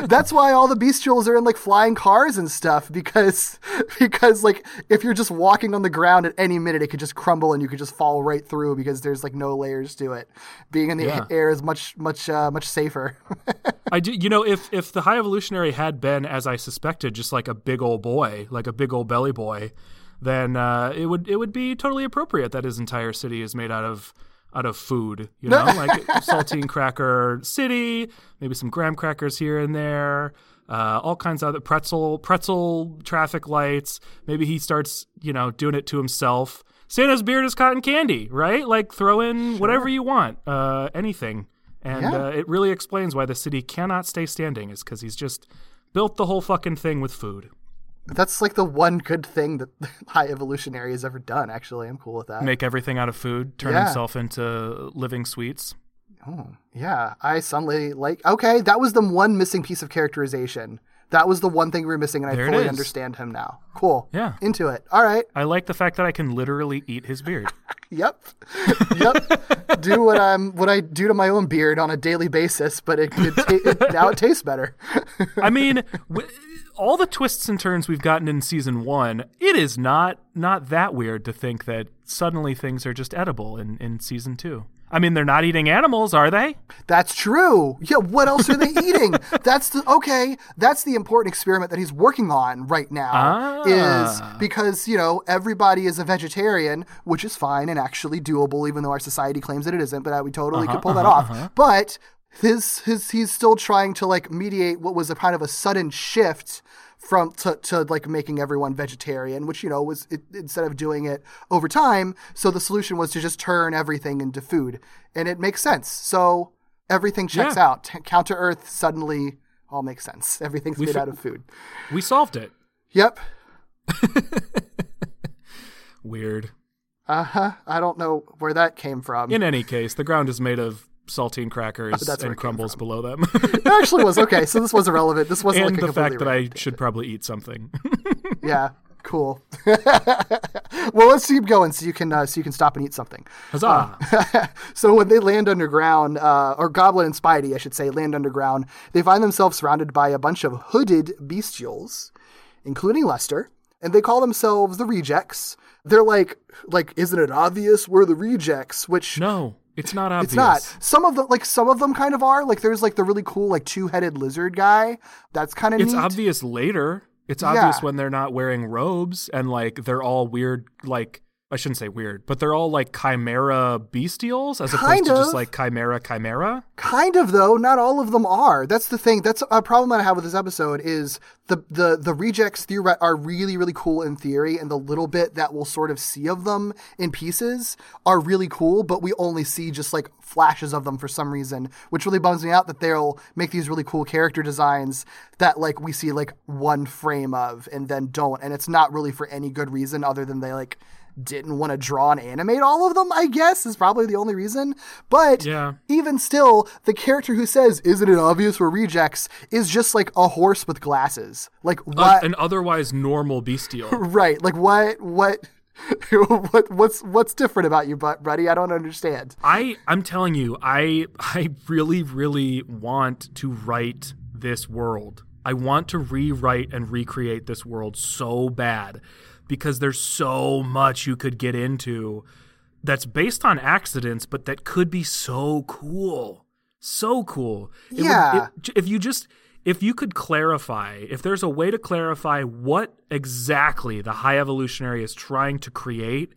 that's why all the bestials are in like flying cars and stuff because because like if you're just walking on the ground at any minute it could just crumble and you could just fall right through because there's like no layers to it. Being in the Yeah. air is much much uh, much safer. I do, you know, if if the High Evolutionary had been as I suspected, just like a big old boy, like a big old belly boy, then uh, it would it would be totally appropriate that his entire city is made out of out of food. You know, like saltine cracker city, maybe some graham crackers here and there. Uh, all kinds of other pretzel pretzel traffic lights. Maybe he starts, you know, doing it to himself. Santa's beard is cotton candy, right? Like throw in whatever you want, uh, anything. And Yeah. uh, it really explains why the city cannot stay standing, is because he's just built the whole fucking thing with food. That's like the one good thing that High Evolutionary has ever done. Actually, I'm cool with that. Make everything out of food, turn Yeah. himself into living sweets. Oh, yeah. I suddenly like. Okay, that was the one missing piece of characterization. That was the one thing we were missing, and There I fully understand him now. Cool. Yeah. Into it. All right. I like the fact that I can literally eat his beard. Yep. yep. do what I'm what I do to my own beard on a daily basis, but it, it, ta- it now it tastes better. I mean, w- all the twists and turns we've gotten in season one, it is not not that weird to think that suddenly things are just edible in, in season two. I mean, they're not eating animals, are they? That's true. Yeah, what else are they eating? That's the okay. That's the important experiment that he's working on right now. Ah. Is because you know everybody is a vegetarian, which is fine and actually doable, even though our society claims that it isn't. But we totally could uh-huh, pull that uh-huh, off. Uh-huh. But his his he's still trying to like mediate what was a kind of a sudden shift from to, to like making everyone vegetarian which you know was it, instead of doing it over time so the solution was to just turn everything into food. And it makes sense. So everything checks Yeah. out. Counter earth suddenly all makes sense. Everything's made fi- out of food. We solved it. yep. Weird. uh-huh. I don't know where that came from. In any case, the ground is made of saltine crackers that's and crumbles below them. it actually was okay so this was irrelevant this wasn't and like a the fact that I random should probably eat something. yeah cool well let's keep going so you can uh, so you can stop and eat something Huzzah! so when they land underground, uh, or Goblin and Spidey, I should say, land underground, they find themselves surrounded by a bunch of hooded bestials, including Lester, and they call themselves the Rejects. They're like, like, isn't it obvious we're the Rejects? Which no, it's not obvious. it's not. Some of them, like, some of them kind of are. Like, there's like the really cool, like, two-headed lizard guy. That's kind of It's neat. obvious later. It's Yeah. obvious when they're not wearing robes and like they're all weird like I shouldn't say weird, but they're all like chimera bestials as opposed Kind to just like chimera chimera. Kind of though, not all of them are. That's the thing. That's a problem that I have with this episode is the the the rejects theory are really really cool in theory, and the little bit that we'll sort of see of them in pieces are really cool, but we only see just like flashes of them for some reason, which really bums me out that they'll make these really cool character designs that like we see like one frame of and then don't, and it's not really for any good reason other than they like didn't want to draw and animate all of them, I guess, is probably the only reason. But Yeah. even still, the character who says, Isn't it obvious we're rejects? is just like a horse with glasses. Like, Uh, what? an otherwise normal bestial. right. Like, what? What? what what's what's different about you, but buddy? I don't understand. I I'm telling you, I I really really want to write this world. I want to rewrite and recreate this world so bad because there's so much you could get into that's based on accidents but that could be so cool. So cool. It would- Yeah. it- if you just if you could clarify, if there's a way to clarify what exactly the high evolutionary is trying to create,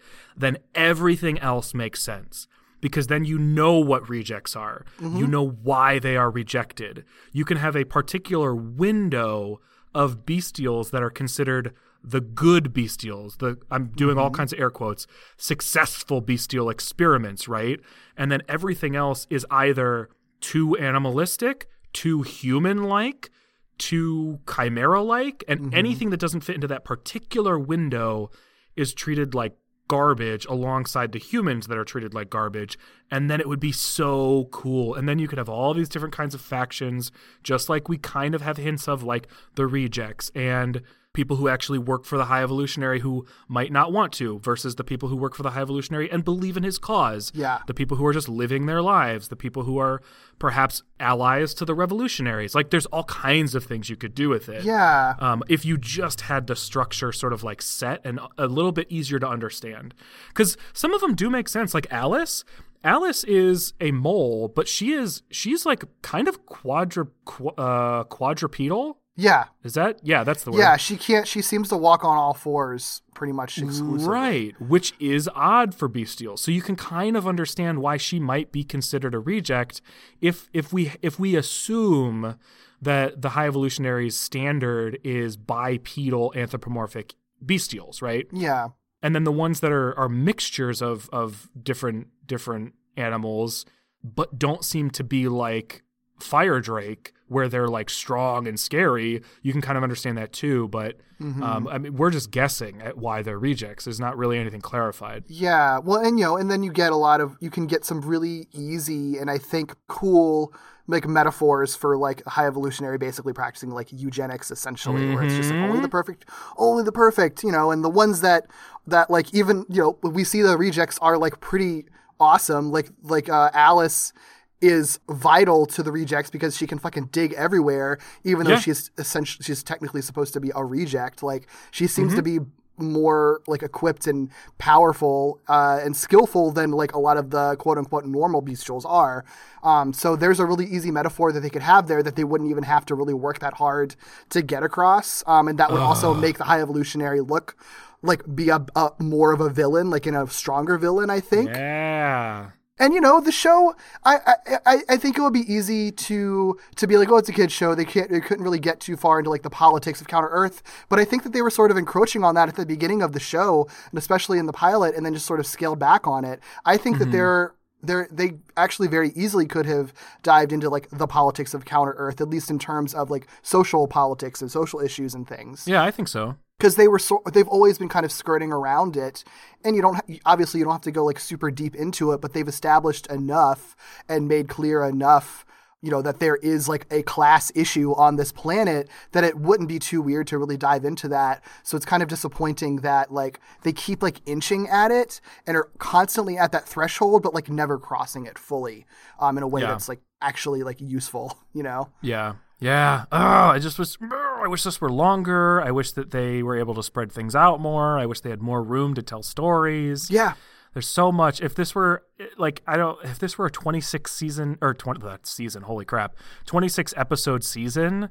then everything else makes sense. Because then you know what rejects are. Mm-hmm. You know why they are rejected. You can have a particular window of bestials that are considered the good bestials. The I'm doing all mm-hmm. kinds of air quotes, successful bestial experiments, right? And then everything else is either too animalistic, too human like, too chimera like, and mm-hmm. anything that doesn't fit into that particular window is treated like garbage alongside the humans that are treated like garbage. And then it would be so cool. And then you could have all these different kinds of factions, just like we kind of have hints of, like the rejects and people who actually work for the high evolutionary who might not want to versus the people who work for the high evolutionary and believe in his cause Yeah. the people who are just living their lives, the people who are perhaps allies to the revolutionaries. Like there's all kinds of things you could do with it. Yeah. Um, if you just had the structure sort of like set and a little bit easier to understand, because some of them do make sense. Like Alice, Alice is a mole, but she is she's like kind of quadru qu- uh, quadrupedal. Yeah. Is that yeah? That's the word. Yeah. She can't. She seems to walk on all fours pretty much exclusively. Right, which is odd for bestial. So you can kind of understand why she might be considered a reject if if we if we assume that the high evolutionary's standard is bipedal anthropomorphic bestials, right? Yeah. And then the ones that are are mixtures of of different different animals but don't seem to be like fire drake where they're like strong and scary you can kind of understand that too but um, i mean we're just guessing at why they're rejects. There's not really anything clarified. Yeah, well, and you know, and then you get a lot of you can get some really easy and I think cool like metaphors for like high evolutionary basically practicing like eugenics essentially where it's just like, only the perfect only the perfect you know and the ones that that like even you know we see the rejects are like pretty awesome like like uh, alice is vital to the rejects because she can fucking dig everywhere, even though she's essentially she's technically supposed to be a reject. Like she seems to be more like equipped and powerful uh, and skillful than like a lot of the quote unquote normal bestials are. Um, so there's a really easy metaphor that they could have there that they wouldn't even have to really work that hard to get across, um, and that would also make the high evolutionary look like be a, a more of a villain, like in a stronger villain. I think. Yeah. And you know the show, I, I I think it would be easy to to be like, oh, it's a kids show. They can't, they couldn't really get too far into like the politics of Counter Earth. But I think that they were sort of encroaching on that at the beginning of the show, and especially in the pilot, and then just sort of scaled back on it. I think that mm-hmm. they're they're they actually very easily could have dived into like the politics of Counter Earth, at least in terms of like social politics and social issues and things Yeah, I think so. Because they were so they've always been kind of skirting around it and you don't obviously you don't have to go like super deep into it but they've established enough and made clear enough you know that there is like a class issue on this planet that it wouldn't be too weird to really dive into that so it's kind of disappointing that like they keep like inching at it and are constantly at that threshold but like never crossing it fully um in a way Yeah. that's like actually like useful you know Yeah. Yeah. Oh, I just was. I wish this were longer. I wish that they were able to spread things out more. I wish they had more room to tell stories. yeah There's so much. If this were like I don't. If this were a 26 season or 20 that season, holy crap, 26 episode season.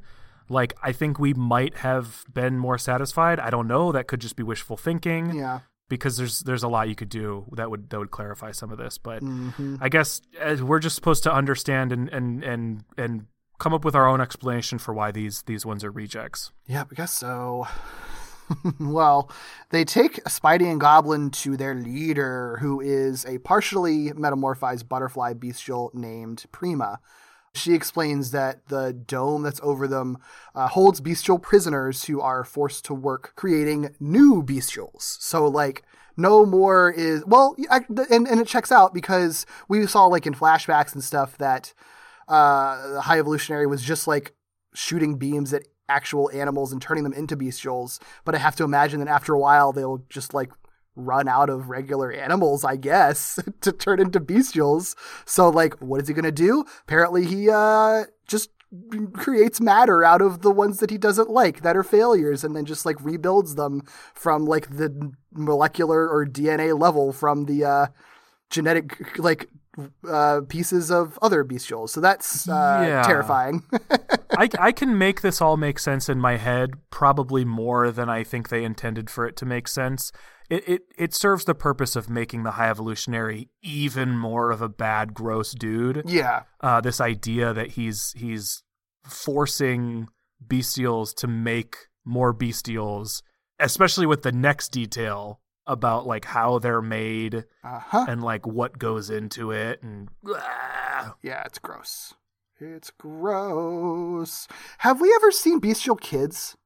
Like I think we might have been more satisfied. I don't know. That could just be wishful thinking. yeah because there's there's a lot you could do that would that would clarify some of this. But Mm-hmm. I guess we're just supposed to understand and and and and come up with our own explanation for why these these ones are rejects. Yeah, I guess so. well, they take Spidey and Goblin to their leader, who is a partially metamorphized butterfly bestial named Prima. She explains that the dome that's over them uh, holds bestial prisoners who are forced to work creating new bestials. So, like, no more is well, I, and and it checks out because we saw like in flashbacks and stuff that uh, the High Evolutionary was just like shooting beams at actual animals and turning them into bestials. But I have to imagine that after a while they'll just like run out of regular animals, I guess, to turn into bestials. So like, what is he gonna do? Apparently, he uh just creates matter out of the ones that he doesn't like that are failures and then just like rebuilds them from like the molecular or DNA level from the uh genetic like uh pieces of other bestials. So that's uh Yeah. terrifying. I, I can make this all make sense in my head, probably more than I think they intended for it to make sense. It, it it serves the purpose of making the high evolutionary even more of a bad, gross dude. yeah. uh, this idea that he's he's forcing bestials to make more bestials, especially with the next detail about like how they're made Uh-huh. and like what goes into it and ah. Yeah, it's gross. It's gross. Have we ever seen bestial kids?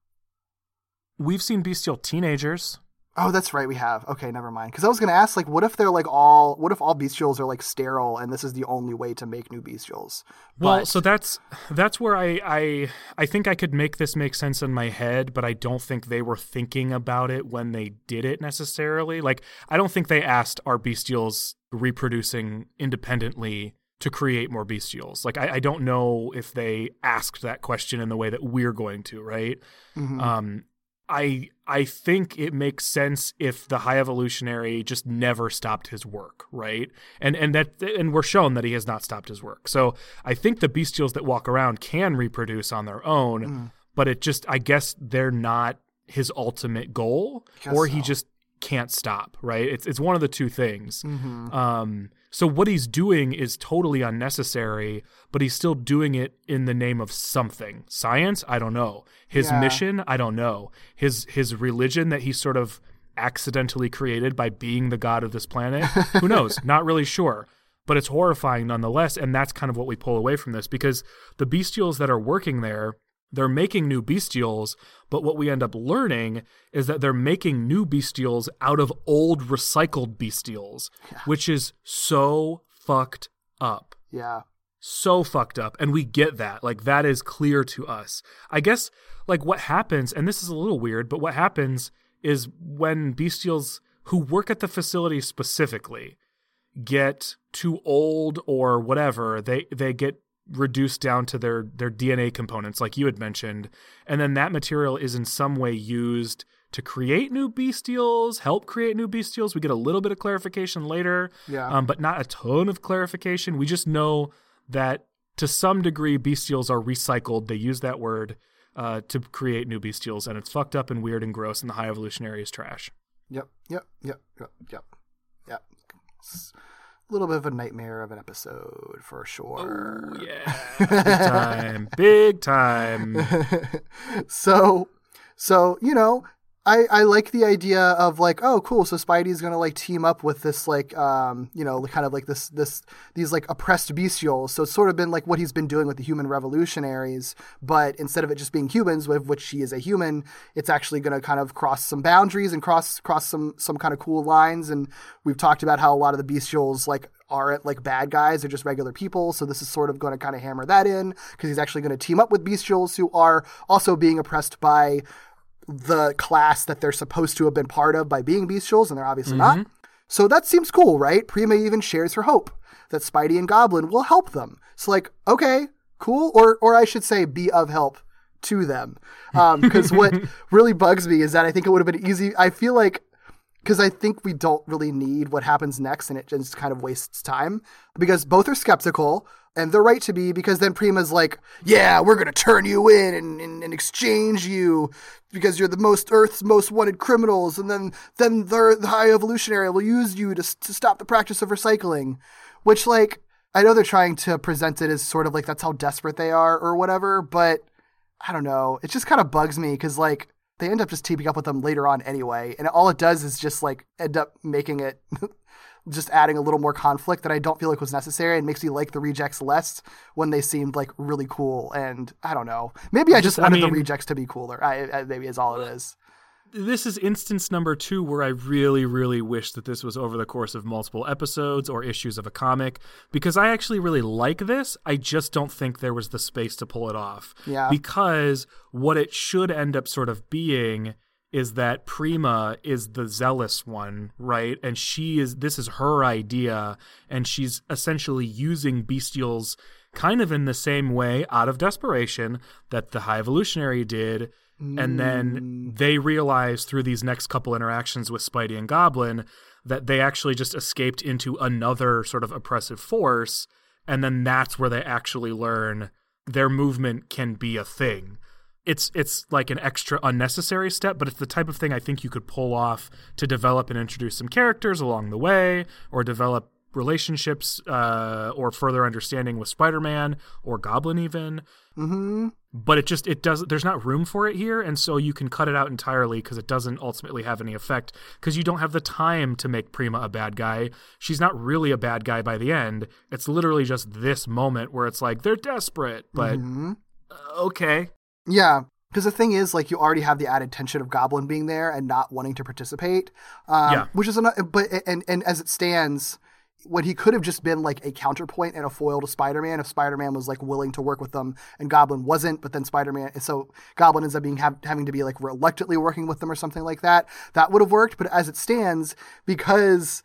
we've seen bestial teenagers. Oh, that's right, we have. Okay, never mind. Because I was gonna ask, like, what if they're like all, what if all bestials are like sterile, and this is the only way to make new bestials? Well, But- so that's that's where I, I I think I could make this make sense in my head, but I don't think they were thinking about it when they did it necessarily. Like I don't think they asked are bestials reproducing independently to create more bestials. Like I, I don't know if they asked that question in the way that we're going to, right? Mhm. Um I I think it makes sense if the high evolutionary just never stopped his work, right? And and that and we're shown that he has not stopped his work. So I think the bestials that walk around can reproduce on their own, Mm. but it just I guess they're not his ultimate goal, or he so. just can't stop, right? It's it's one of the two things. Mhm. Um, so what he's doing is totally unnecessary, but he's still doing it in the name of something. Science, I don't know. His Yeah. mission, I don't know. His his religion that he sort of accidentally created by being the god of this planet, who knows? Not really sure. But it's horrifying nonetheless, and that's kind of what we pull away from this because the bestials that are working there, they're making new bestials, but what we end up learning is that they're making new bestials out of old recycled bestials, which is so fucked up. yeah. So fucked up. And we get that. Like, that is clear to us. I guess, like, what happens, and this is a little weird, but what happens is when bestials who work at the facility specifically get too old or whatever, they they get reduced down to their their DNA components, like you had mentioned, and then that material is in some way used to create new bestials, help create new bestials. We get a little bit of clarification later, Yeah. um, but not a ton of clarification. We just know that to some degree, bestials are recycled. They use that word uh, to create new bestials, and it's fucked up and weird and gross, and the high evolutionary is trash. Yep, yep, yep, yep, yep, yep. It's a little bit of a nightmare of an episode for oh, sure. Oh, Yeah, big time, big time. so, so you know, I I like the idea of like, oh, cool. So Spidey's gonna like team up with this like, um, you know, kind of like this this these like oppressed bestials. So it's sort of been like what he's been doing with the human revolutionaries, but instead of it just being humans, with which he is a human, it's actually gonna kind of cross some boundaries and cross cross some some kind of cool lines. And we've talked about how a lot of the bestials like aren't like bad guys; they're just regular people. So this is sort of going to kind of hammer that in because he's actually going to team up with bestials who are also being oppressed by the class that they're supposed to have been part of by being bestials, and they're obviously not. Mm-hmm. So that seems cool, right? Prima even shares her hope that Spidey and Goblin will help them. So like, okay, cool, or or I should say, be of help to them. Um, because what really bugs me is that I think it would have been easy. I feel like because I think we don't really need what happens next, and it just kind of wastes time. Because both are skeptical, and they're right to be. Because then Prima's like, "Yeah, we're gonna turn you in and, and, and exchange you because you're the most Earth's most wanted criminals, and then then the, the High Evolutionary will use you to to stop the practice of recycling." Which, like, I know they're trying to present it as sort of like that's how desperate they are or whatever, but I don't know. It just kind of bugs me because like they end up just teaming up with them later on anyway, and all it does is just like end up making it just adding a little more conflict that I don't feel like was necessary and makes me like the rejects less when they seemed like really cool. And I don't know. Maybe I just I wanted the rejects to be cooler. I, I maybe is all it is. This is instance number two where I really, really wish that this was over the course of multiple episodes or issues of a comic because I actually really like this. I just don't think there was the space to pull it off. Yeah. Because what it should end up sort of being is that Prima is the zealous one, right? And she is, this is her idea, and she's essentially using bestials kind of in the same way out of desperation that the High Evolutionary did. And then mm. they realize through these next couple interactions with Spidey and Goblin that they actually just escaped into another sort of oppressive force. And then that's where they actually learn their movement can be a thing. It's it's like an extra unnecessary step, but it's the type of thing I think you could pull off to develop and introduce some characters along the way, or develop relationships uh, or further understanding with Spider-Man or Goblin even Mm-hmm. but it just it does there's not room for it here and so you can cut it out entirely because it doesn't ultimately have any effect because you don't have the time to make prima a bad guy she's not really a bad guy by the end it's literally just this moment where it's like they're desperate but Mm-hmm. uh, okay Yeah, because the thing is, like, you already have the added tension of Goblin being there and not wanting to participate. Um, Yeah. Which is another, but and and as it stands, when he could have just been like a counterpoint and a foil to Spider-Man if Spider-Man was like willing to work with them and Goblin wasn't, but then Spider-Man, so Goblin ends up being have, having to be like reluctantly working with them or something like that. That would have worked, but as it stands, because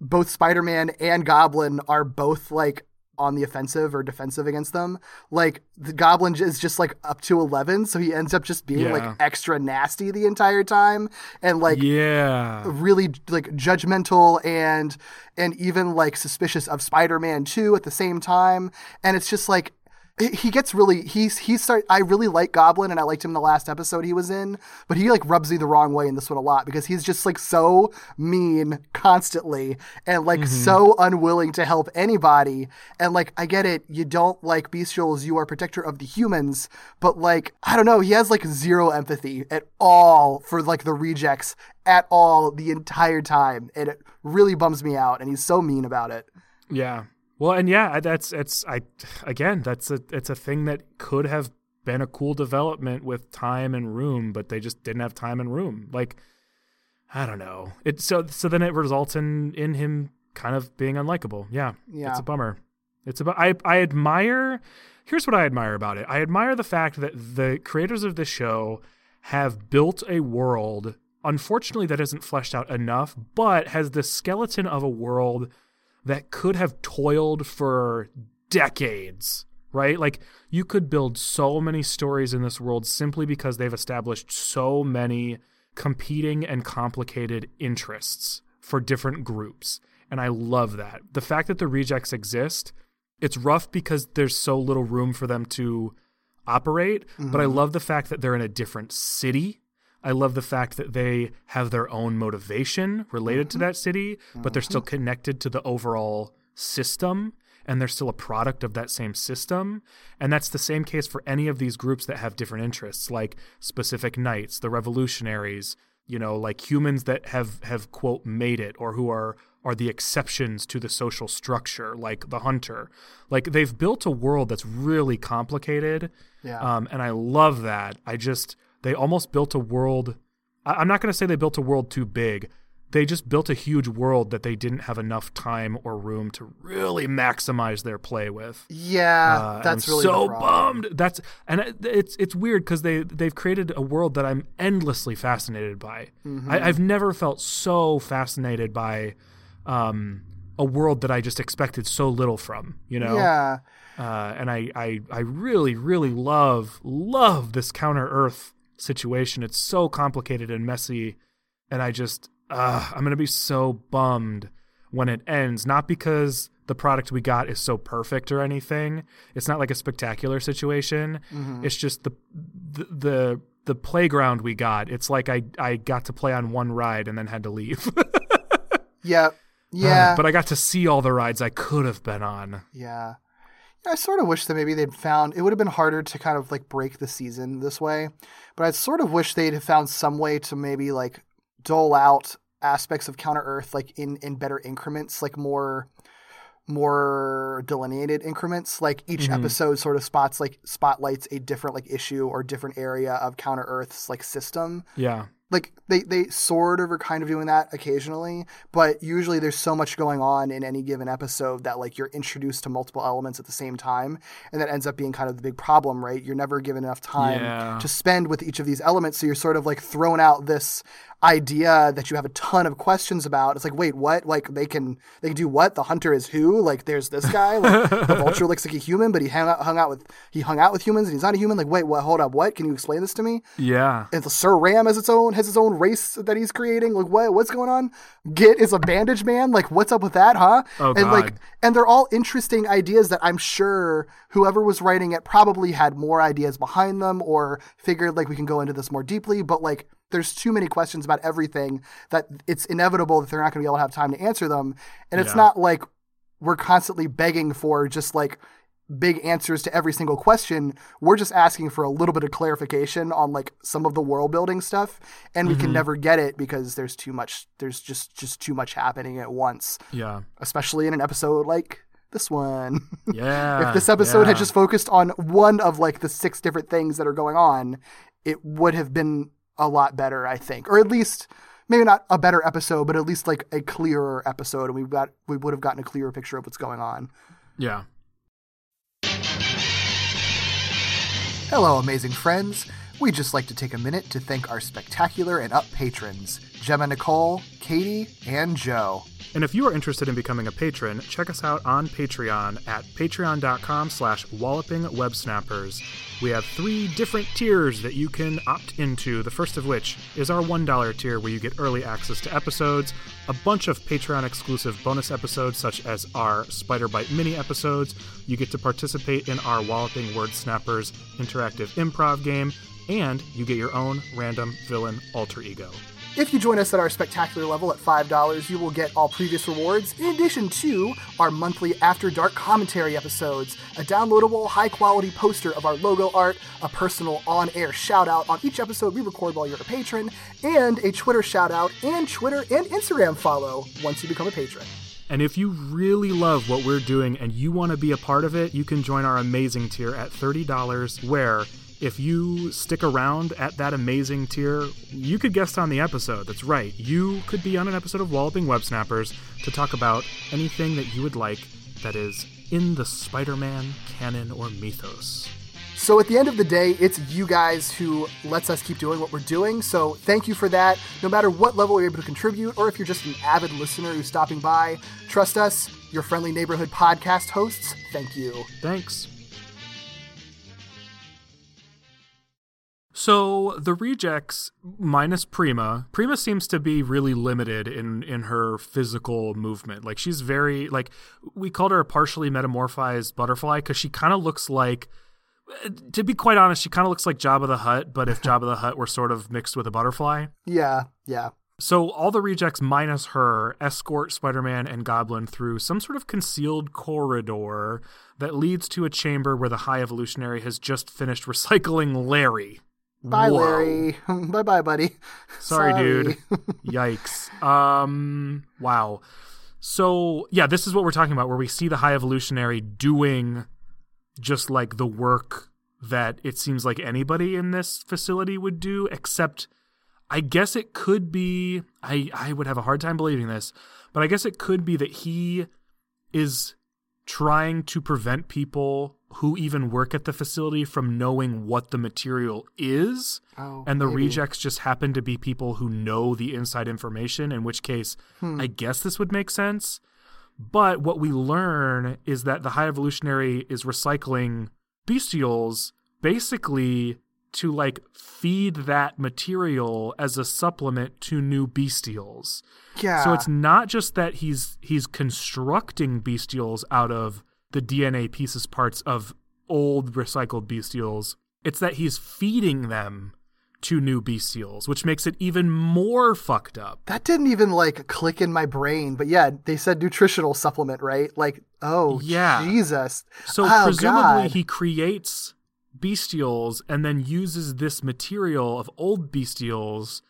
both Spider-Man and Goblin are both like on the offensive or defensive against them. Like the Goblin is just like up to 11, so he ends up just being Yeah. like extra nasty the entire time and like yeah really like judgmental and and even like suspicious of Spider-Man too at the same time and it's just like he- gets really he's he start I really like Goblin and I liked him in the last episode he was in but he like rubs me the wrong way in this one a lot because he's just like so mean constantly and like mm-hmm. so unwilling to help anybody. And like I get it you don't like bestials you are protector of the humans but like I don't know he has like zero empathy at all for like the rejects at all the entire time and it really bums me out and he's so mean about it. Yeah. Well, and yeah, that's it's I again, that's a it's a thing that could have been a cool development with time and room, but they just didn't have time and room. Like I don't know. It so so then it results in in him kind of being unlikable. Yeah. Yeah. It's a bummer. It's about I I admire here's what I admire about it. I admire the fact that the creators of this show have built a world unfortunately that isn't fleshed out enough, but has the skeleton of a world that could have toiled for decades, right? Like you could build so many stories in this world simply because they've established so many competing and complicated interests for different groups. And I love that. The fact that the rejects exist, it's rough because there's so little room for them to operate, but I mm-hmm. love the fact that they're in a different city. I love the fact that they have their own motivation related to that city, but they're still connected to the overall system and they're still a product of that same system. And that's the same case for any of these groups that have different interests, like specific knights, the revolutionaries, you know, like humans that have have quote made it or who are are the exceptions to the social structure, like the hunter. Like they've built a world that's really complicated. Yeah. Um, and I love that. I just they almost built a world. I, I'm not going to say they built a world too big. They just built a huge world that they didn't have enough time or room to really maximize their play with. Yeah, Uh, that's I'm really so bummed. That's and it's it's weird because they they've created a world that I'm endlessly fascinated by. Mm-hmm. I, I've never felt so fascinated by um, a world that I just expected so little from. You know, Yeah, uh, and I, I I really really love love this counter Earth situation. It's so complicated and messy, and I just uh, I'm gonna be so bummed when it ends. Not because the product we got is so perfect or anything. It's not like a spectacular situation. It's just the the. the the playground we got, it's like I, I got to play on one ride and then had to leave. yeah, yeah. but I got to see all the rides I could have been on. Yeah. I sort of wish that maybe they'd found it would have been harder to kind of like break the season this way, but I sort of wish they'd have found some way to maybe like dole out aspects of Counter Earth like in in better increments, like more more delineated increments. Like each mm-hmm. episode sort of spots like spotlights a different like issue or different area of Counter Earth's like system Yeah. Like they they sort of are kind of doing that occasionally, but usually there's so much going on in any given episode that like you're introduced to multiple elements at the same time, and that ends up being kind of the big problem, right? You're never given enough time Yeah. to spend with each of these elements, so you're sort of like thrown out this idea that you have a ton of questions about. It's like, wait, what? Like they can they can do what? The hunter is who? Like there's this guy. Like the vulture looks like a human, but he hung out, hung out with he hung out with humans and he's not a human. Like wait, what? Hold up, what? Can you explain this to me? Yeah. and the Sir Ram has its own has its own race that he's creating. Like what what's going on? Git is a bandage man. Like what's up with that, huh? Oh, and like and they're all interesting ideas that I'm sure whoever was writing it probably had more ideas behind them or figured like we can go into this more deeply. But like there's too many questions about everything that it's inevitable that they're not going to be able to have time to answer them. And it's Yeah. not like we're constantly begging for just like big answers to every single question. We're just asking for a little bit of clarification on like some of the world building stuff, and we Mm-hmm. can never get it because there's too much. There's just just too much happening at once, Yeah. especially in an episode like this one. Yeah. if this episode had just focused on one of like the six different things that are going on, it would have been a lot better, I think, or at least. Maybe not a better episode, but at least like a clearer episode, and we've got we would have gotten a clearer picture of what's going on. Yeah. Hello, amazing friends. We'd just like to take a minute to thank our spectacular and up patrons Gemma Nicole, Katie, and Joe. And if you are interested in becoming a patron, check us out on Patreon at patreon.com slash wallopingwebsnappers. We have three different tiers that you can opt into, the first of which is our $1 tier where you get early access to episodes, a bunch of Patreon exclusive bonus episodes such as our Spider Bite mini episodes. You get to participate in our Walloping Word Snappers interactive improv game, and you get your own random villain alter ego. If you join us at our spectacular level at $5, you will get all previous rewards, in addition to our monthly After Dark commentary episodes, a downloadable, high quality poster of our logo art, a personal on air shout out on each episode we record while you're a patron, and a Twitter shout out and Twitter and Instagram follow once you become a patron. And if you really love what we're doing and you want to be a part of it, you can join our amazing tier at $30, where if you stick around at that amazing tier, you could guest on the episode. That's right. You could be on an episode of Walloping Web Snappers to talk about anything that you would like that is in the Spider Man canon or mythos. So at the end of the day, it's you guys who lets us keep doing what we're doing. So thank you for that. No matter what level you're able to contribute, or if you're just an avid listener who's stopping by, trust us, your friendly neighborhood podcast hosts. Thank you. Thanks. So the rejects minus Prima, Prima seems to be really limited in in her physical movement. Like she's very like we called her a partially metamorphized butterfly because she kind of looks like. Uh, to be quite honest, she kind of looks like Jabba the Hutt, but if Jabba the Hutt were sort of mixed with a butterfly. Yeah, yeah. So all the rejects minus her escort Spider-Man and Goblin through some sort of concealed corridor that leads to a chamber where the High Evolutionary has just finished recycling Larry. Bye, Whoa. Larry. bye, bye, buddy. Sorry, dude. Yikes. Um. Wow. So yeah, this is what we're talking about, where we see the High Evolutionary doing just like the work that it seems like anybody in this facility would do, except I guess it could be. I I would have a hard time believing this, but I guess it could be that he is trying to prevent people who even work at the facility from knowing what the material is. Oh, and the maybe. rejects just happen to be people who know the inside information, in which case Hmm. I guess this would make sense. But what we learn is that the High Evolutionary is recycling bestials basically to like feed that material as a supplement to new bestials. Yeah. So it's not just that he's he's constructing bestials out of the DNA pieces parts of old recycled bestials. It's that he's feeding them to new bestials, which makes it even more fucked up. That didn't even like click in my brain, but yeah, they said nutritional supplement, right? Like, oh, Yeah. Jesus. So Oh, presumably God. he creates bestials and then uses this material of old bestials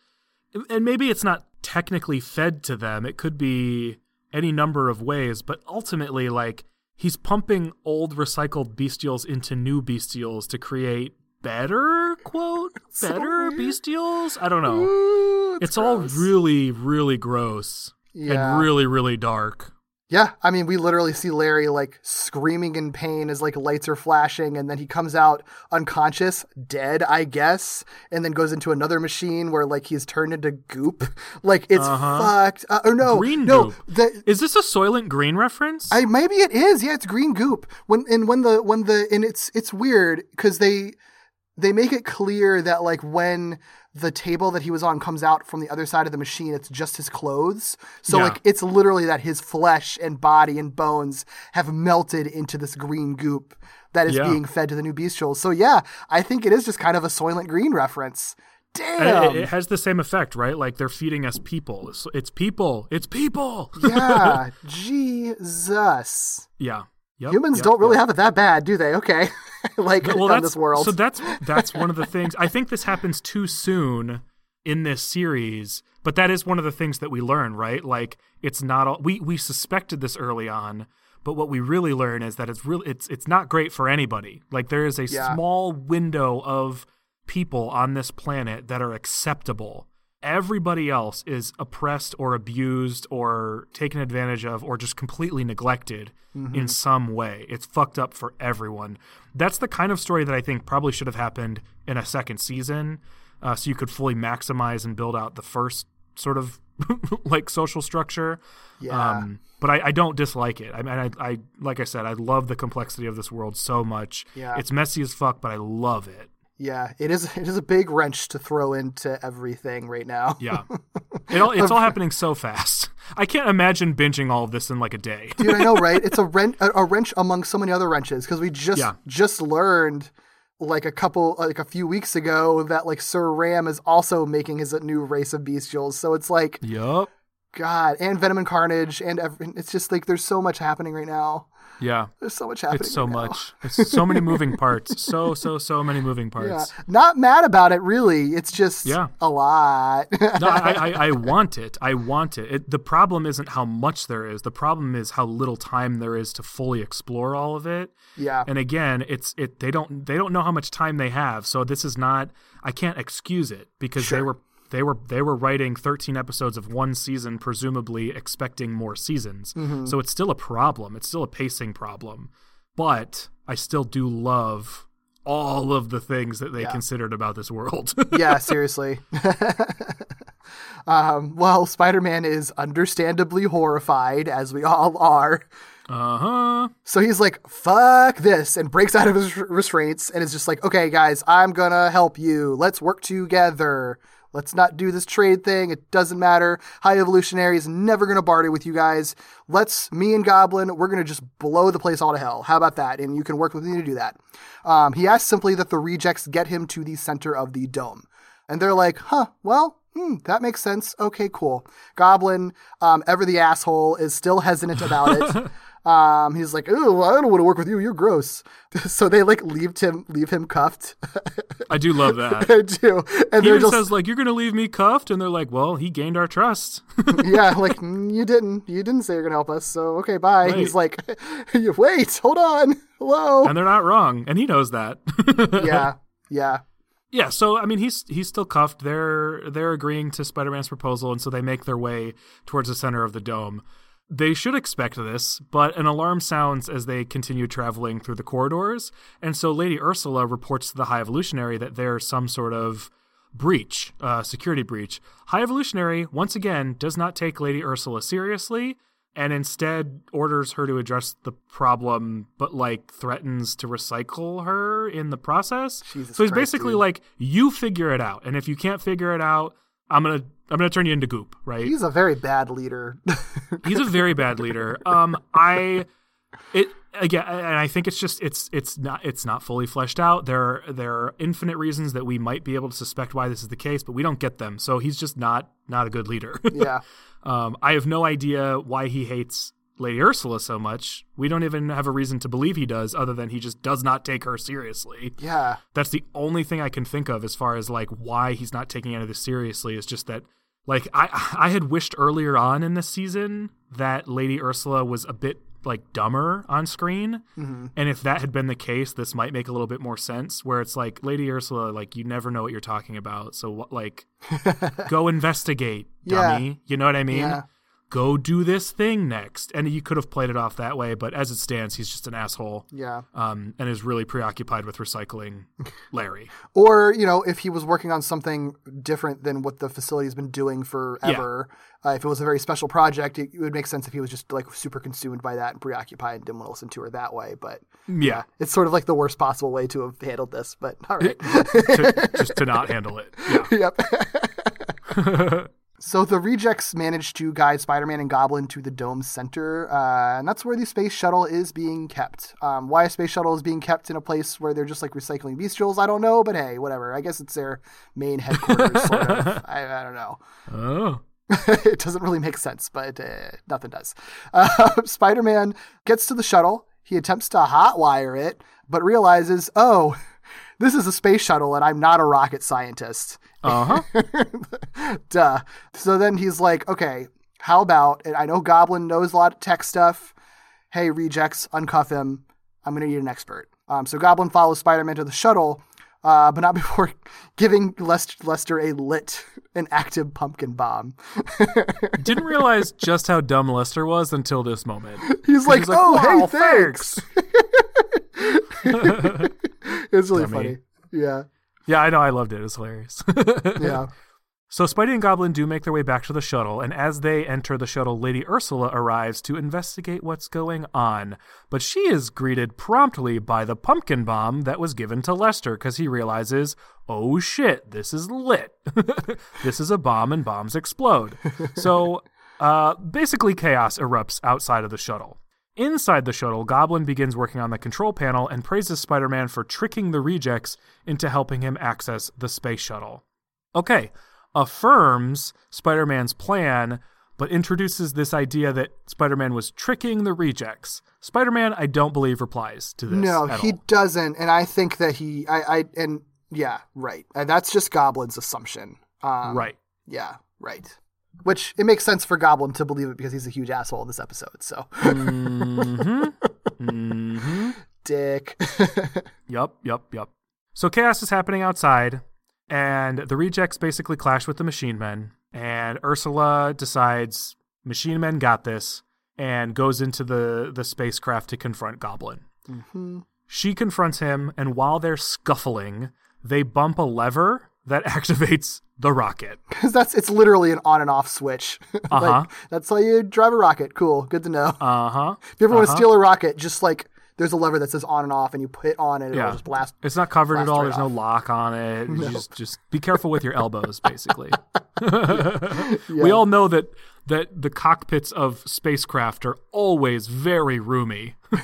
and maybe it's not technically fed to them. It could be any number of ways, but ultimately like he's pumping old recycled bestials into new bestials to create better quote so better weird. bestials. I don't know. Ooh, It's, all really really gross Yeah. and really really dark. Yeah, I mean, we literally see Larry like screaming in pain as like lights are flashing, and then he comes out unconscious, dead, I guess, and then goes into another machine where like he's turned into goop. Like it's Uh-huh. fucked. Uh, or no, Green no, goop. the, Is this a Soylent Green reference? I maybe it is. Yeah, it's green goop. When and when the when the and it's it's weird because they they make it clear that like when the table that he was on comes out from the other side of the machine, it's just his clothes. So Yeah. like it's literally that his flesh and body and bones have melted into this green goop that is Yeah. being fed to the new bestials. So yeah, I think it is just kind of a Soylent Green reference. Damn. it, it has the same effect, right? Like they're feeding us people. It's, it's people. It's people. yeah, Jesus. yeah. Yep, Humans yep, don't really yep. have it that bad, do they? Okay. like well, on this world. So that's that's one of the things. I think this happens too soon in this series, but that is one of the things that we learn, right? Like it's not all we we suspected this early on, but what we really learn is that it's really it's it's not great for anybody. Like there is a Yeah. small window of people on this planet that are acceptable. Everybody else is oppressed or abused or taken advantage of or just completely neglected in some way. It's fucked up for everyone. That's the kind of story that I think probably should have happened in a second season uh, so you could fully maximize and build out the first sort of like social structure. Yeah. Um, but I, I don't dislike it. I mean, I, I like I said, I love the complexity of this world so much. Yeah. It's messy as fuck, but I love it. Yeah, it is. It is a big wrench to throw into everything right now. Yeah. It all, it's all happening so fast. I can't imagine binging all of this in like a day. dude, I know, right? It's a wrench, a, a wrench among so many other wrenches because we just Yeah. just learned like a couple, like a few weeks ago, that like Sir Ram is also making his uh, new race of bestials. So it's like, yep, God, and Venom and Carnage, and it's just like there's so much happening right now. Yeah. There's so much happening. It's so right much. It's so many moving parts. So, so, so many moving Yeah, parts. not mad about it really. It's just Yeah. a lot. no, I, I, I want it. I want it. it. The problem isn't how much there is. The problem is how little time there is to fully explore all of it. yeah, And again, it's it. They don't they don't know how much time they have. So this is not. I can't excuse it because they were they were they were writing 13 episodes of one season, presumably expecting more seasons. Mm-hmm. So it's still a problem. It's still a pacing problem. But I still do love all of the things that they Yeah. considered about this world. yeah, seriously. um, well, Spider Man is understandably horrified, as we all are. uh huh. So he's like, fuck this, and breaks out of his restraints and is just like, okay, guys, I'm gonna help you. Let's work together. Let's not do this trade thing. It doesn't matter. High Evolutionary is never gonna barter with you guys. Let's, me and Goblin, we're gonna just blow the place all to hell. How about that? And you can work with me to do that. Um, he asks simply that the rejects get him to the center of the dome. And they're like, huh, well, hmm, that makes sense. Okay, cool. Goblin, um, ever the asshole, is still hesitant about it. Um, he's like, "Oh, I don't want to work with you. You're gross." So they like leave him, leave him cuffed. I do love that. I do, and He they're even just says like, "You're gonna leave me cuffed," and they're like, "Well, he gained our trust." yeah, like "Mm, you didn't, you didn't say you're gonna help us. So okay, bye. Right. He's like, "Wait, hold on, hello." and they're not wrong, and he knows that. yeah, yeah, Yeah, so I mean he's he's still cuffed. They're they're agreeing to Spider-Man's proposal and so they make their way towards the center of the dome. They should expect this, but an alarm sounds as they continue traveling through the corridors, and so Lady Ursula reports to the High Evolutionary that there's some sort of breach, uh, security breach. High Evolutionary once again does not take Lady Ursula seriously and instead orders her to address the problem, but like threatens to recycle her in the process. Jesus so he's Christ, basically dude. like, "You figure it out, and if you can't figure it out, I'm gonna I'm gonna turn you into goop." Right? he's a very bad leader. he's a very bad leader. Um, I it again, and I think it's just it's it's not it's not fully fleshed out. There there are infinite reasons that we might be able to suspect why this is the case, but we don't get them. So he's just not not a good leader. yeah, um, I have no idea why he hates Lady Ursula so much. We don't even have a reason to believe he does, other than he just does not take her seriously. yeah, That's the only thing I can think of as far as like why he's not taking any of this seriously is just that like I I had wished earlier on in this season that Lady Ursula was a bit like dumber on screen. Mm-hmm. And if that had been the case, this might make a little bit more sense where it's like Lady Ursula like you never know what you're talking about. So what like go investigate, Yeah. dummy. You know what I mean? Yeah. Go do this thing next. And you could have played it off that way, but as it stands, he's just an asshole yeah. um, and is really preoccupied with recycling Larry. Or you know, if he was working on something different than what the facility's been doing forever, uh, if it was a very special project, it, it would make sense if he was just like super consumed by that and preoccupied and didn't want to listen to her that way. But Yeah, it's sort of like the worst possible way to have handled this. But all right. to, just to not handle it. Yeah. yep. So the rejects managed to guide Spider-Man and Goblin to the dome center, uh, and that's where the space shuttle is being kept. Um, why a space shuttle is being kept in a place where they're just like recycling bestials, I don't know, but hey, whatever. I guess it's their main headquarters, sort of. I, I don't know. Oh, it doesn't really make sense, but uh, nothing does. Uh, Spider Man gets to the shuttle. He attempts to hotwire it, but realizes, oh, this is a space shuttle and I'm not a rocket scientist. Uh huh. Duh. So then he's like, okay, how about, and I know Goblin knows a lot of tech stuff. Hey, rejects, uncuff him. I'm going to need an expert. Um, so Goblin follows Spider Man to the shuttle, uh, but not before giving Lester, Lester a lit, an active pumpkin bomb. Didn't realize just how dumb Lester was until this moment. He's like, He's like, oh, "Wow, hey, thanks. it's really Dummy. funny. Yeah, Yeah, I know. I loved it. It was hilarious. yeah. So Spidey and Goblin do make their way back to the shuttle, and as they enter the shuttle, Lady Ursula arrives to investigate what's going on. But she is greeted promptly by the pumpkin bomb that was given to Lester because he realizes, oh shit, this is lit. this is a bomb, and bombs explode. so uh, basically, chaos erupts outside of the shuttle. Inside the shuttle, Goblin begins working on the control panel and praises Spider Man for tricking the rejects into helping him access the space shuttle. Okay, affirms Spider Man's plan, but introduces this idea that Spider Man was tricking the rejects. Spider Man, I don't believe, replies to this. No, he all. doesn't, and I think that he, I, I, and yeah, right. Uh, that's just Goblin's assumption. Um, Right. Yeah, right. Which it makes sense for Goblin to believe it because he's a huge asshole in this episode. So, hmm dick. Yup, yup, yup. So chaos is happening outside, and the rejects basically clash with the machine men. And Ursula decides machine men got this and goes into the, the spacecraft to confront Goblin. Mhm. she confronts him, and while they're scuffling, they bump a lever that activates the rocket. Because that's it's literally an on and off switch. Uh-huh. like, that's how you drive a rocket. Cool, good to know. Uh huh. if you ever want to uh-huh. steal a rocket, just like there's a lever that says on and off, and you hit on it, and Yeah. it'll just blast. It's not covered at all. right There's no lock on it. You Just, just be careful with your elbows, basically. We all know that that the cockpits of spacecraft are always very roomy.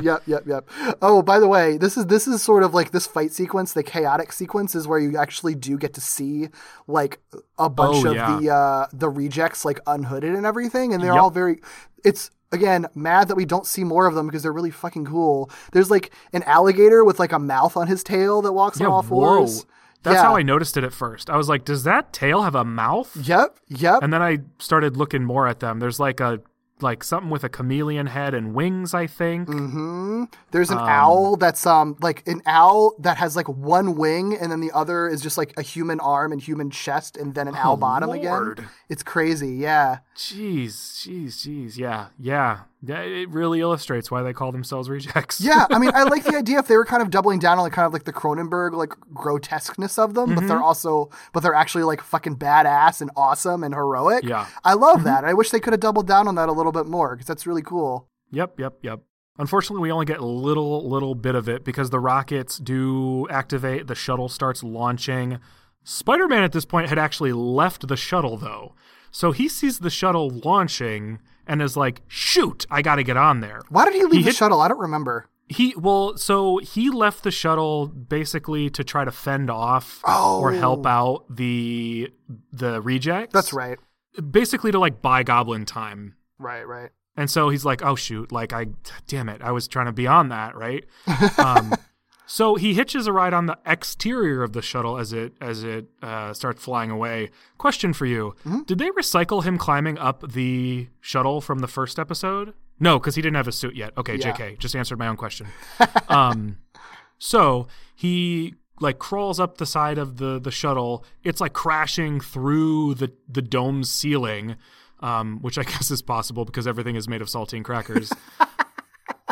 yep, yep, yep. Oh, by the way, this is this is sort of like this fight sequence, the chaotic sequence is where you actually do get to see like a bunch Oh, of yeah. the uh the rejects like unhooded and everything, and they're Yep. all very it's again mad that we don't see more of them because they're really fucking cool. There's like an alligator with like a mouth on his tail that walks on all fours. That's Yeah. how I noticed it at first. I was like, does that tail have a mouth? Yep, yep. And then I started looking more at them. There's like a like something with a chameleon head and wings, I think. Mm-hmm. There's an owl that's um like an owl that has like one wing and then the other is just like a human arm and human chest and then an owl bottom Oh, Lord. again. It's crazy, yeah. Jeez, jeez, jeez. Yeah, yeah. Yeah, It really illustrates why they call themselves rejects. Yeah, I mean, I like the idea if they were kind of doubling down on like kind of like the Cronenberg like grotesqueness of them, but Mm-hmm. they're also but they're actually like fucking badass and awesome and heroic. Yeah. I love Mm-hmm. that. I wish they could have doubled down on that a little bit more because that's really cool. Yep, yep, yep. Unfortunately, we only get a little, little bit of it because the rockets do activate. The shuttle starts launching. Spider Man at this point had actually left the shuttle, though. So he sees the shuttle launching and is like, shoot, I got to get on there. Why did he leave the hit- shuttle? I don't remember. He, well, so he left the shuttle basically to try to fend off or Oh. help out the the rejects. That's right. Basically to like buy goblin time. Right, right. And so he's like, "Oh shoot! Like I, damn it! I was trying to be on that, right?" um, so he hitches a ride on the exterior of the shuttle as it as it uh, starts flying away. Question for you: Did they recycle him climbing up the shuttle from the first episode? No, because he didn't have a suit yet. Okay, Yeah. Jk, just answered my own question. um, so he like crawls up the side of the the shuttle. It's like crashing through the the dome's ceiling, um, which I guess is possible because everything is made of saltine crackers.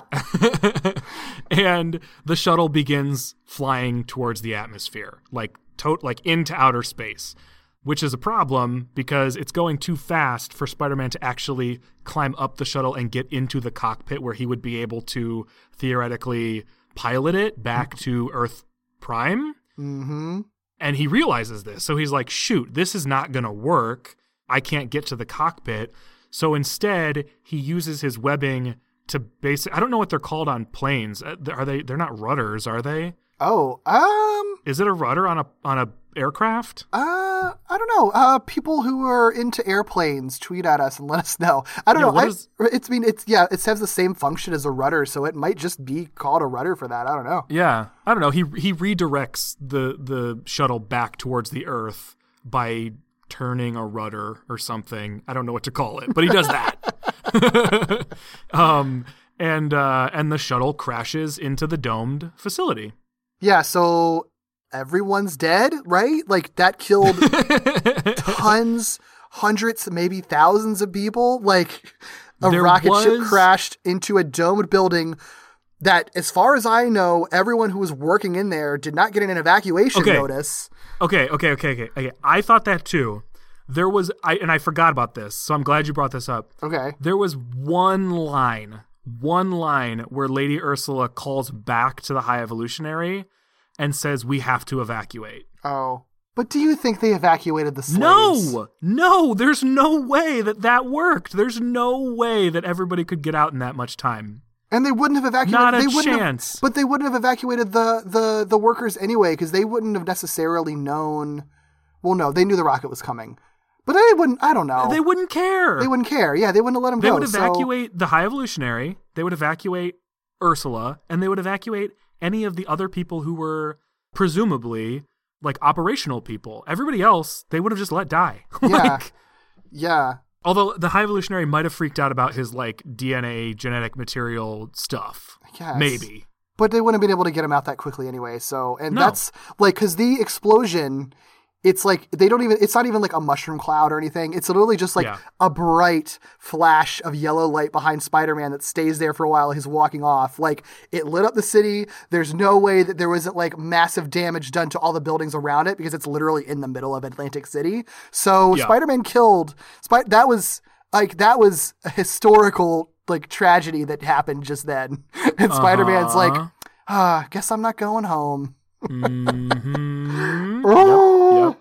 and the shuttle begins flying towards the atmosphere, like to- like into outer space, which is a problem because it's going too fast for Spider-Man to actually climb up the shuttle and get into the cockpit where he would be able to theoretically pilot it back to Earth Prime. Mm-hmm. And he realizes this. So he's like, shoot, this is not going to work. I can't get to the cockpit. So instead, he uses his webbing to basic I don't know what they're called on planes. Uh, Are they they're not rudders, are they? Oh, um, Is it a rudder on a on a aircraft? uh, I don't know. Uh, people who are into airplanes, tweet at us and let us know. I don't Yeah, know. I, is- it's I mean it's yeah, it has the same function as a rudder, so it might just be called a rudder for that. I don't know. Yeah. I don't know. He he redirects the the shuttle back towards the earth by turning a rudder or something. I don't know what to call it, but he does that. um and uh and the shuttle crashes into the domed facility. Yeah, so everyone's dead, right? Like that killed tons, hundreds, maybe thousands of people. Like a There rocket ship crashed into a domed building that, as far as I know, everyone who was working in there did not get an evacuation Okay. notice. Okay, okay, okay, okay, okay. I thought that too. There was I and I forgot about this, so I'm glad you brought this up. Okay. There was one line, one line where Lady Ursula calls back to the High Evolutionary and says we have to evacuate. Oh. But do you think they evacuated the slaves? No, no, there's no way that that worked. There's no way that everybody could get out in that much time. And they wouldn't have evacuated. Not a they wouldn't have- chance. but they wouldn't have evacuated the the the workers anyway because they wouldn't have necessarily known. Well, no, they knew the rocket was coming, but they wouldn't. I don't know. They wouldn't care. They wouldn't care. Yeah, they wouldn't let him They go. They would so- evacuate the High Evolutionary. They would evacuate Ursula, and they would evacuate any of the other people who were presumably like operational people. Everybody else, they would have just let die. Yeah. like, yeah. although the High Evolutionary might have freaked out about his like DNA genetic material stuff. guess. Maybe. But they wouldn't have been able to get him out that quickly anyway. So, and No. that's like because the explosion it's like they don't even it's not even like a mushroom cloud or anything it's literally just like Yeah. a bright flash of yellow light behind spider-man that stays there for a while he's walking off like it lit up the city there's no way that there wasn't like massive damage done to all the buildings around it because it's literally in the middle of atlantic city so Yeah. spider-man killed Spi- that was like that was a historical like tragedy that happened just then and spider-man's like Uh-huh. ah guess i'm not going home Mhm. Oh. Yep,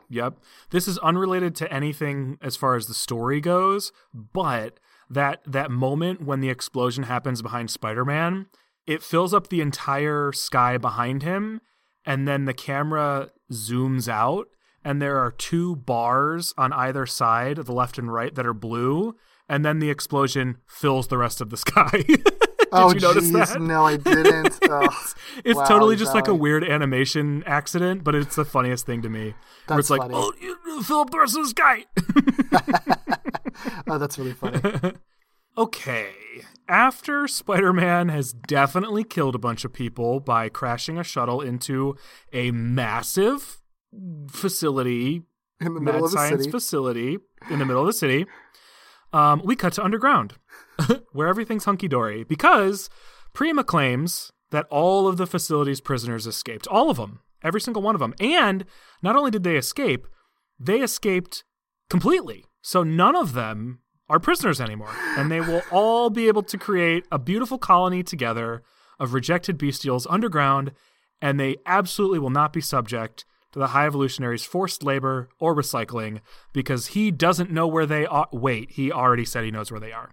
yep. This is unrelated to anything as far as the story goes, but that that moment when the explosion happens behind Spider-Man, it fills up the entire sky behind him, and then the camera zooms out, and there are two bars on either side, the left and right, that are blue, and then the explosion fills the rest of the sky. Did oh you notice jeez, that? no i didn't Ugh. It's Wow, totally just like a weird animation accident, but it's the funniest thing to me. where That's it's like, funny. oh, you fill up the rest sky. oh that's really funny okay. After Spider Man has definitely killed a bunch of people by crashing a shuttle into a massive facility, in the mad middle of the science city facility in the middle of the city, um, we cut to underground, where everything's hunky dory because Prima claims that all of the facility's prisoners escaped. All of them. Every single one of them. And not only did they escape, they escaped completely. So none of them are prisoners anymore. And they will all be able to create a beautiful colony together of rejected bestials underground, and they absolutely will not be subject to the High Evolutionary's forced labor or recycling because he doesn't know where they are. Wait, he already said he knows where they are.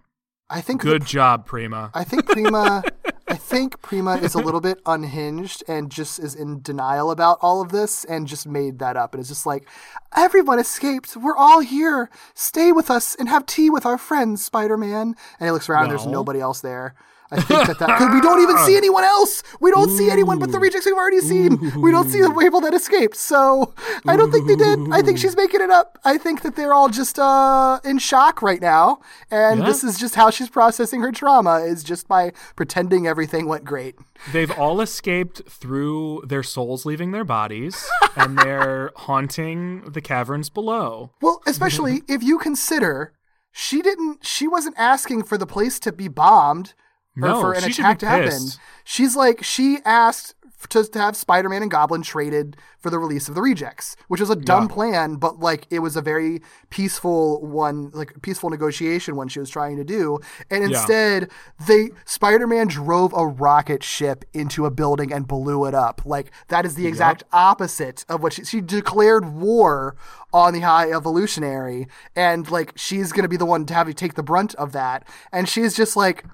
I think Good the- job, Prima. i think prima i think prima is a little bit unhinged and just is in denial about all of this and just made that up. And is just like everyone escaped we're all here. Stay with us and have tea with our friends spider-man. And he looks around and there's nobody else there I think that that because we don't even see anyone else. We don't see anyone but the rejects we've already seen. We don't see the people that escaped. So I don't think they did. I think she's making it up. I think that they're all just uh, in shock right now, and Yeah. this is just how she's processing her trauma is just by pretending everything went great. They've all escaped through their souls leaving their bodies, and they're haunting the caverns below. Well, especially if you consider she didn't. She wasn't asking for the place to be bombed or No, for an she should attack to happen. pissed. She's like she asked to, to have Spider-Man and Goblin traded for the release of the rejects, which was a dumb Yeah. plan, but like it was a very peaceful one, like peaceful negotiation one she was trying to do. And Yeah. instead, they Spider-Man drove a rocket ship into a building and blew it up. Like that is the exact opposite of what she, she declared war on the High Evolutionary, and like she's gonna be the one to have you take the brunt of that. And she's just like,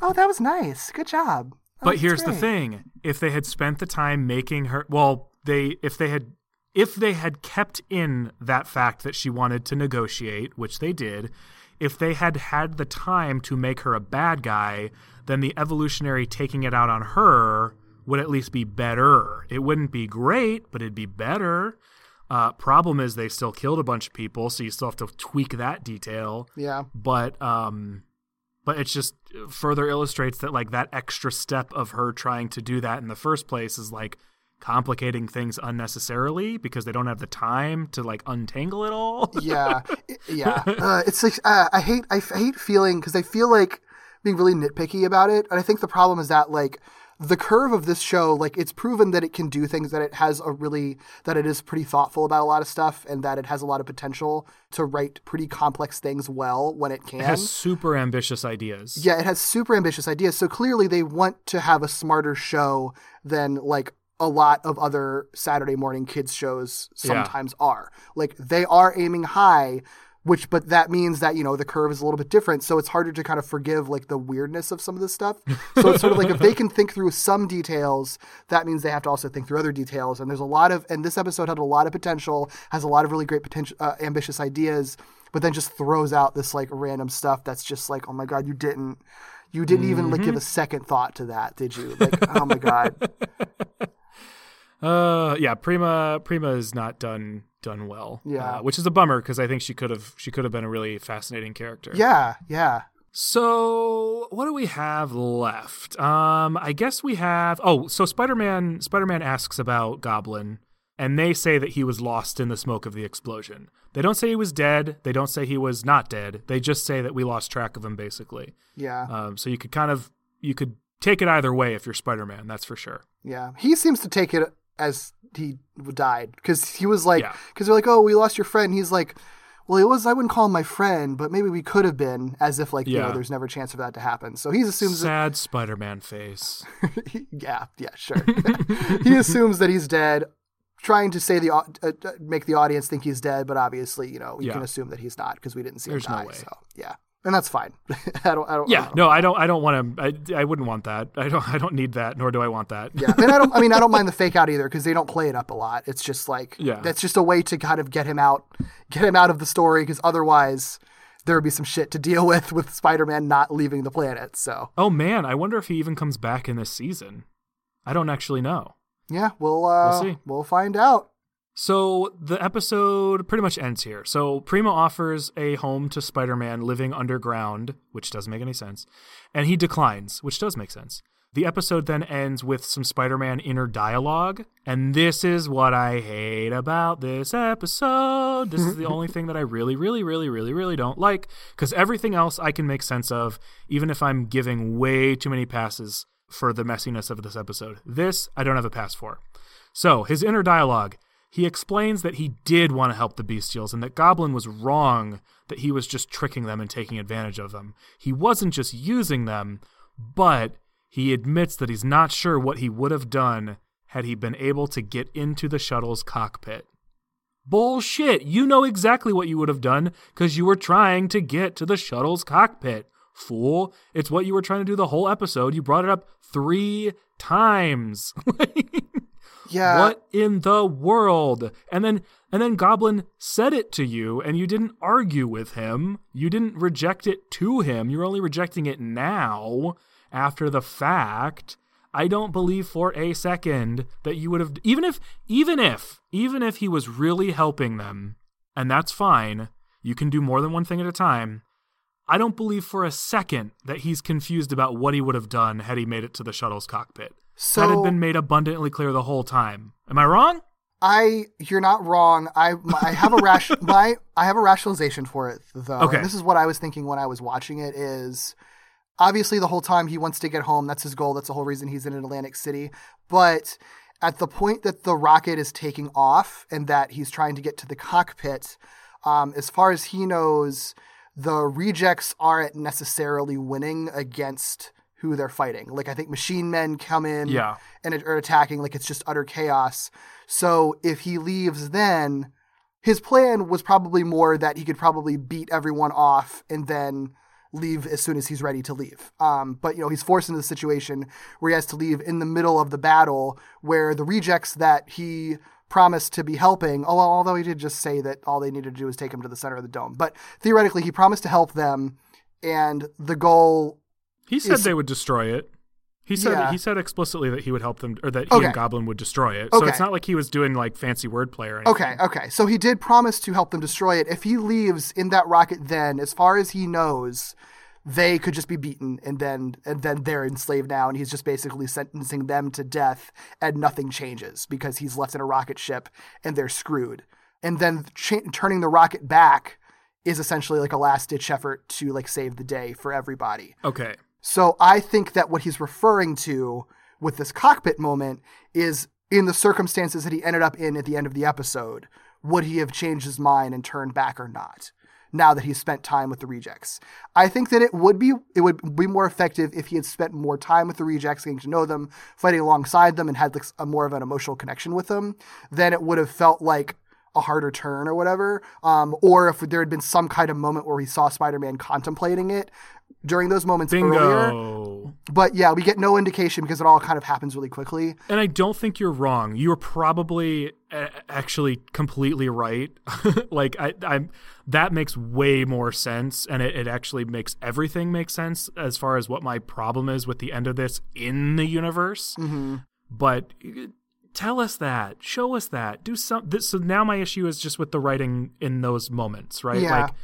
"Oh, that was nice. Good job." Oh, But here's the thing: if they had spent the time making her, well, they if they had if they had kept in that fact that she wanted to negotiate, which they did, if they had had the time to make her a bad guy, then the evolutionary taking it out on her would at least be better. It wouldn't be great, but it'd be better. Uh, problem is they still killed a bunch of people, so you still have to tweak that detail Yeah. but um but it just further illustrates that like that extra step of her trying to do that in the first place is like complicating things unnecessarily because they don't have the time to like untangle it all yeah, yeah. Uh, it's like uh, I hate I hate feeling because I feel like being really nitpicky about it, and I think the problem is that like the curve of this show, like it's proven that it can do things that it has a really that it is pretty thoughtful about a lot of stuff, and that it has a lot of potential to write pretty complex things well when it can. it has super ambitious ideas Yeah, it has super ambitious ideas. So clearly they want to have a smarter show than like a lot of other Saturday morning kids shows Yeah. sometimes are. Like they are aiming high, which but that means that, you know, the curve is a little bit different. So it's harder to kind of forgive like the weirdness of some of this stuff. So it's sort of like if they can think through some details, that means they have to also think through other details. And there's a lot of and this episode had a lot of potential, has a lot of really great potential uh, ambitious ideas but then just throws out this like random stuff that's just like, oh my god, you didn't, you didn't even like give Mm-hmm. a second thought to that, did you? Like, oh my god, uh yeah prima prima is not done done well Yeah. uh, which is a bummer because i think she could have she could have been a really fascinating character yeah, yeah, So what do we have left? Um, I guess we have. Oh, so Spider-Man. Spider-Man asks about Goblin and they say that he was lost in the smoke of the explosion. They don't say he was dead. They don't say he was not dead. They just say that we lost track of him, basically. Yeah. Um, so you could kind of you could take it either way if you're Spider-Man. That's for sure. Yeah, he seems to take it as he died because he was like, Yeah. because they're like, oh, we lost your friend. He's like, well, it was I wouldn't call him my friend, but maybe we could have been, as if like you know, there's never a chance for that to happen. So he assumes, that, Sad Spider-Man face. yeah, yeah, sure. he assumes that he's dead, trying to say the uh, uh, make the audience think he's dead, but obviously, you know, you Yeah. can assume that he's not because we didn't see There's him no die. way. So yeah, and that's fine. I don't, I don't, I Yeah, don't no, I don't. I don't want to. I, I wouldn't want that. I don't. I don't need that. Nor do I want that. Yeah, and I don't. I mean, I don't mind the fake out either because they don't play it up a lot. It's just like Yeah. that's just a way to kind of get him out, get him out of the story because otherwise there would be some shit to deal with with Spider-Man not leaving the planet. So Oh man, I wonder if he even comes back in this season. I don't actually know. yeah, we'll uh, We'll see. we'll find out. So the episode pretty much ends here. So Primo offers a home to Spider-Man living underground, which doesn't make any sense, and he declines, which does make sense. The episode then ends with some Spider-Man inner dialogue, and this is what I hate about this episode. This is the only thing that I really, really, really, really, really don't like because everything else I can make sense of, even if I'm giving way too many passes for the messiness of this episode. This I don't have a pass for. So, his inner dialogue, he explains that he did want to help the Bestials and that Goblin was wrong, that he was just tricking them and taking advantage of them. He wasn't just using them, but he admits that he's not sure what he would have done had he been able to get into the shuttle's cockpit. Bullshit! You know exactly what you would have done because you were trying to get to the shuttle's cockpit. Fool. It's what you were trying to do the whole episode. You brought it up three times. Yeah, what in the world? And then and then Goblin said it to you and you didn't argue with him. You didn't reject it to him. You're only rejecting it now after the fact. I don't believe for a second that you would have even if even if even if he was really helping them and that's fine. You can do more than one thing at a time. I don't believe for a second that he's confused about what he would have done had he made it to the shuttle's cockpit. So that had been made abundantly clear the whole time. Am I wrong? I you're not wrong. I I have a rash my I have a rationalization for it though. Okay. And this is what I was thinking when I was watching it is obviously the whole time he wants to get home. That's his goal. That's the whole reason he's in Atlantic City. But at the point that the rocket is taking off and that he's trying to get to the cockpit, um, as far as he knows, the rejects aren't necessarily winning against who they're fighting. Like I think machine men come in Yeah. and are attacking like it's just utter chaos. So if he leaves then his plan was probably more that he could probably beat everyone off and then leave as soon as he's ready to leave. Um, but you know he's forced into the situation where he has to leave in the middle of the battle where the rejects that he promised to be helping. Although he did just say that all they needed to do was take him to the center of the dome. But theoretically, he promised to help them, and the goal. He said Is- they would destroy it. He said Yeah. he said explicitly that he would help them, or that he Okay. and Goblin would destroy it. So it's not like he was doing like fancy wordplay or anything. Okay, okay. So he did promise to help them destroy it. If he leaves in that rocket, then as far as he knows, they could just be beaten, and then and then they're enslaved now, and he's just basically sentencing them to death, and nothing changes because he's left in a rocket ship, and they're screwed. And then cha- turning the rocket back is essentially like a last ditch effort to like save the day for everybody. Okay. So I think that what he's referring to with this cockpit moment is in the circumstances that he ended up in at the end of the episode, would he have changed his mind and turned back or not? Now that he's spent time with the rejects, I think that it would be it would be more effective if he had spent more time with the rejects, getting to know them, fighting alongside them, and had like a more of an emotional connection with them. Then it would have felt like a harder turn or whatever. Um, or if there had been some kind of moment where he saw Spider-Man contemplating it during those moments earlier. But yeah, we get no indication because it all kind of happens really quickly. And I don't think you're wrong. You're probably uh, actually completely right. like I, I'm, that makes way more sense, and it, it actually makes everything make sense as far as what my problem is with the end of this in the universe. But uh, tell us that, show us that, do some. This, so now my issue is just with the writing in those moments, right? Yeah. Like,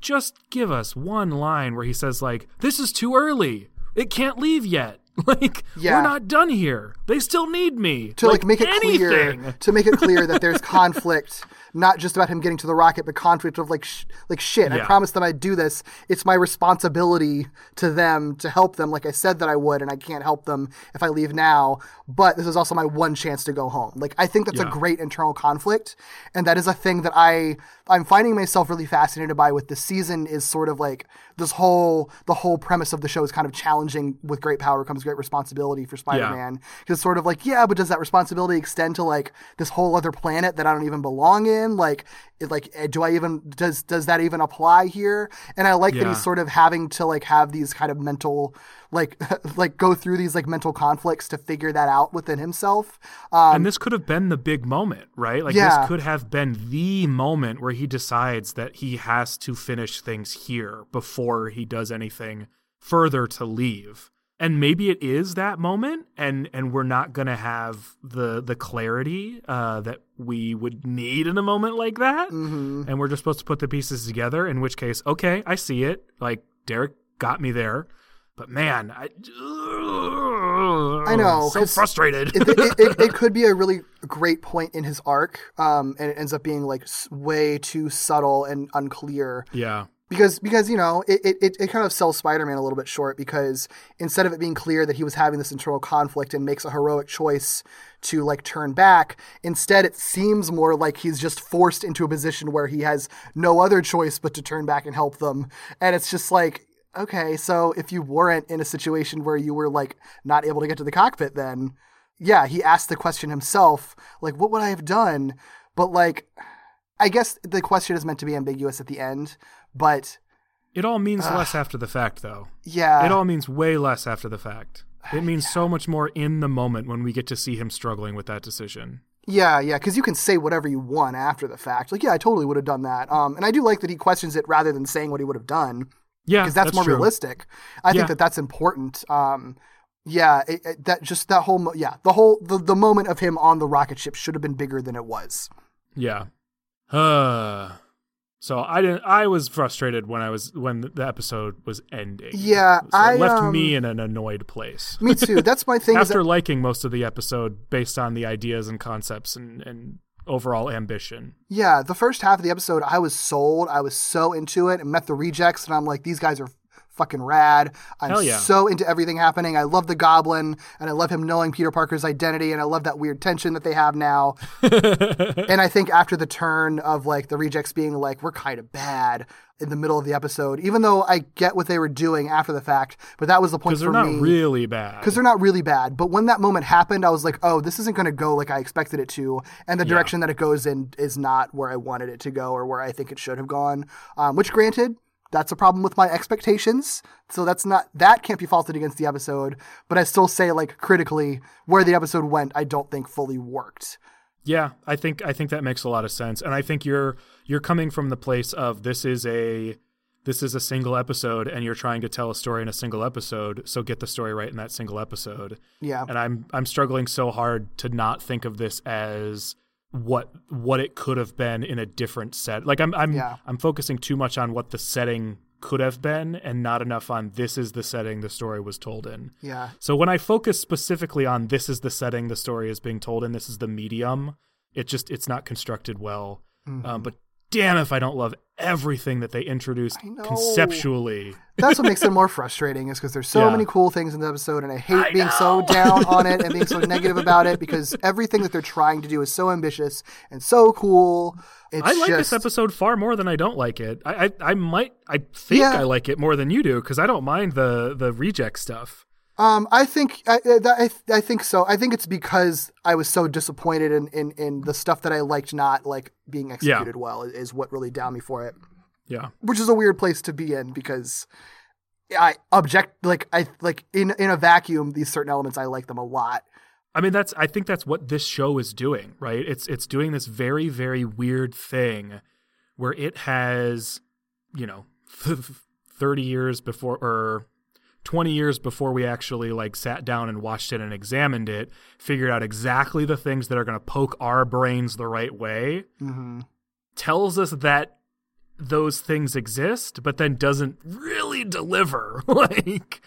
just give us one line where he says like, "This is too early. It can't leave yet." Like Yeah. we're not done here. They still need me to like, make it anything. clear to make it clear that there's conflict not just about him getting to the rocket but conflict of like sh- like shit. I promised them i'd do this. It's my responsibility to them to help them. Like i said that i would and i can't help them if i leave now but this is also my one chance to go home. Like i think that's a great internal conflict and that is a thing that i i'm finding myself really fascinated by with this season is sort of like this whole the whole premise of the show is kind of challenging with great power comes great responsibility for spider-man. Because it's sort of like yeah but does that responsibility extend to like this whole other planet that i don't even belong in like it, like eh, do i even does does that even apply here and i like that he's sort of having to like have these kind of mental like like go through these like mental conflicts to figure that out within himself um and this could have been the big moment, right? Like Yeah. this could have been the moment where he decides that he has to finish things here before he does anything further to leave. And maybe it is that moment and and we're not going to have the the clarity uh, that we would need in a moment like that. mhm. And we're just supposed to put the pieces together in which case, okay, I see it. Like Derek got me there. But man, I I know, so frustrated. it, it, it, it could be a really great point in his arc, um, and it ends up being like way too subtle and unclear yeah. Because because you know it, it, it- kind of sells Spider-Man a little bit short because instead of it being clear that he was having this internal conflict and makes a heroic choice to like turn back, instead it seems more like he's just forced into a position where he has no other choice but to turn back and help them, and it's just like. Okay, so if you weren't in a situation where you were like not able to get to the cockpit, then yeah, he asked the question himself, like, what would I have done? But like, I guess the question is meant to be ambiguous at the end, but It all means less after the fact, though. yeah, it all means way less after the fact. It means so much more in the moment when we get to see him struggling with that decision. yeah, yeah, because you can say whatever you want after the fact. Like, yeah, I totally would have done that. Um, and I do like that he questions it rather than saying what he would have done Yeah, because that's, more true. realistic. I Yeah. think that that's important. Um, yeah, it, it- that just that whole mo- yeah the whole the, the moment of him on the rocket ship should have been bigger than it was. Yeah. Uh, so I didn't. I was frustrated when I was when the episode was ending. Yeah, so I, left um, me in an annoyed place. Me too. That's my thing. is that- After liking most of the episode based on the ideas and concepts and, and overall ambition. Yeah, the first half of the episode, I was sold. I was so into it and met the rejects, and I'm like, these guys are fucking rad. I'm yeah. so into everything happening. I love the goblin, and I love him knowing Peter Parker's identity, and I love that weird tension that they have now. and I think after the turn of like the rejects being like, we're kind of bad in the middle of the episode, even though I get what they were doing after the fact, but that was the point Because they're not really bad. because they're not really bad. But when that moment happened, I was like, oh, this isn't going to go like I expected it to, and the Yeah. direction that it goes in is not where I wanted it to go or where I think it should have gone. Um, which, granted, that's a problem with my expectations. So that's not that can't be faulted against the episode. But I still say, like critically, where the episode went, I don't think fully worked. Yeah, I think I think that makes a lot of sense, and I think you're you're coming from the place of this is a this is a single episode, and you're trying to tell a story in a single episode, so get the story right in that single episode. Yeah. And I'm I'm struggling so hard to not think of this as what what it could have been in a different set. Like I'm I'm Yeah. I'm focusing too much on what the setting could have been, and not enough on this is the setting the story was told in. Yeah. So when I focus specifically on this is the setting the story is being told in, this is the medium, it just it's not constructed well. Mm-hmm. Um, but damn if I don't love everything that they introduced conceptually. That's what makes it more frustrating is because there's so Yeah. many cool things in the episode, and I hate being so down on it and being so negative about it because everything that they're trying to do is so ambitious and so cool. It's I like just, this episode far more than I don't like it. I I, I might I think Yeah. I like it more than you do because I don't mind the the reject stuff. Um, I think I, I, I, I think so. I think it's because I was so disappointed in, in, in the stuff that I liked not like being executed well is what really downed me for it. Yeah. Which is a weird place to be in because I object like I like in in a vacuum these certain elements I like them a lot. I mean that's I think that's what this show is doing, right? It's it's doing this very very weird thing where it has, you know, 30 years before or 20 years before we actually like sat down and watched it and examined it, figured out exactly the things that are going to poke our brains the right way. Mm-hmm. Tells us that those things exist, but then doesn't really deliver. like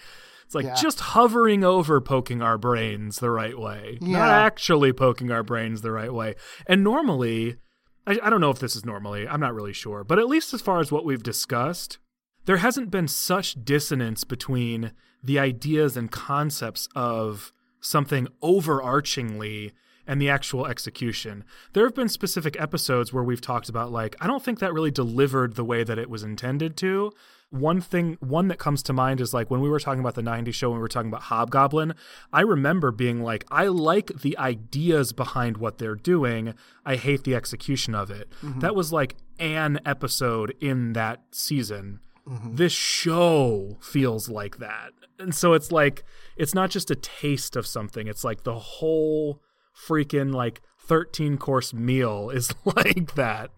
It's like Yeah. just hovering over poking our brains the right way, not actually poking our brains the right way. And normally, I, I don't know if this is normally, I'm not really sure, but at least as far as what we've discussed, there hasn't been such dissonance between the ideas and concepts of something overarchingly and the actual execution. There have been specific episodes where we've talked about like I don't think that really delivered the way that it was intended to. One thing one that comes to mind is like when we were talking about the 90s show when we were talking about Hobgoblin, I remember being like I like the ideas behind what they're doing. I hate the execution of it. Mm-hmm. That was like an episode in that season Mm-hmm. this show feels like that. And so it's like it's not just a taste of something, it's like the whole freaking like 13 course meal is like that.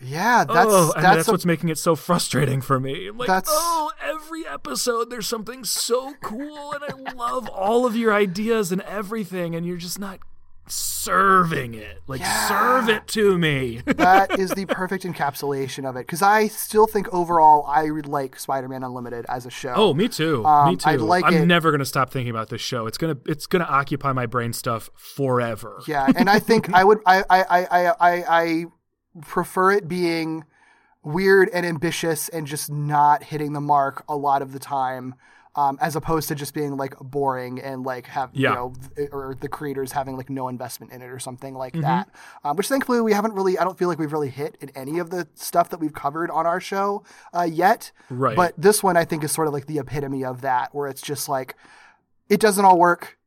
Yeah, oh, that's oh, and that's, that's a- what's making it so frustrating for me. I'm like, That's- oh, every episode there's something so cool and I love all of your ideas and everything and you're just not serving it. Like Yeah. serve it to me. that is the perfect encapsulation of it because I still think overall I would like Spider-Man Unlimited as a show. Oh, me too. Um, me too. I'd like I'm it- never gonna stop thinking about this show. It's gonna it's gonna occupy my brain stuff forever. Yeah, and I think I would I I I I I, I prefer it being weird and ambitious and just not hitting the mark a lot of the time. Um, as opposed to just being like boring and like have Yeah. you know th- or the creators having like no investment in it or something like Mm-hmm. that um, which thankfully we haven't really i don't feel like we've really hit in any of the stuff that we've covered on our show uh, yet Right. but this one i think is sort of like the epitome of that where it's just like it doesn't all work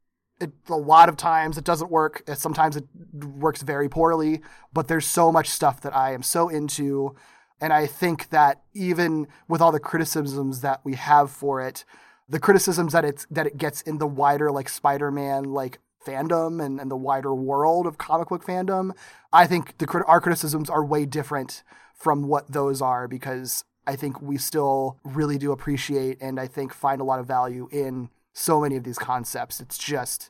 it, a lot of times it doesn't work. Sometimes it works very poorly, but there's so much stuff that I am so into. And I think that even with all the criticisms that we have for it, the criticisms that it's that it gets in the wider like Spider-Man like fandom and, and the wider world of comic book fandom, I think the our criticisms are way different from what those are because I think we still really do appreciate and I think find a lot of value in so many of these concepts. It's just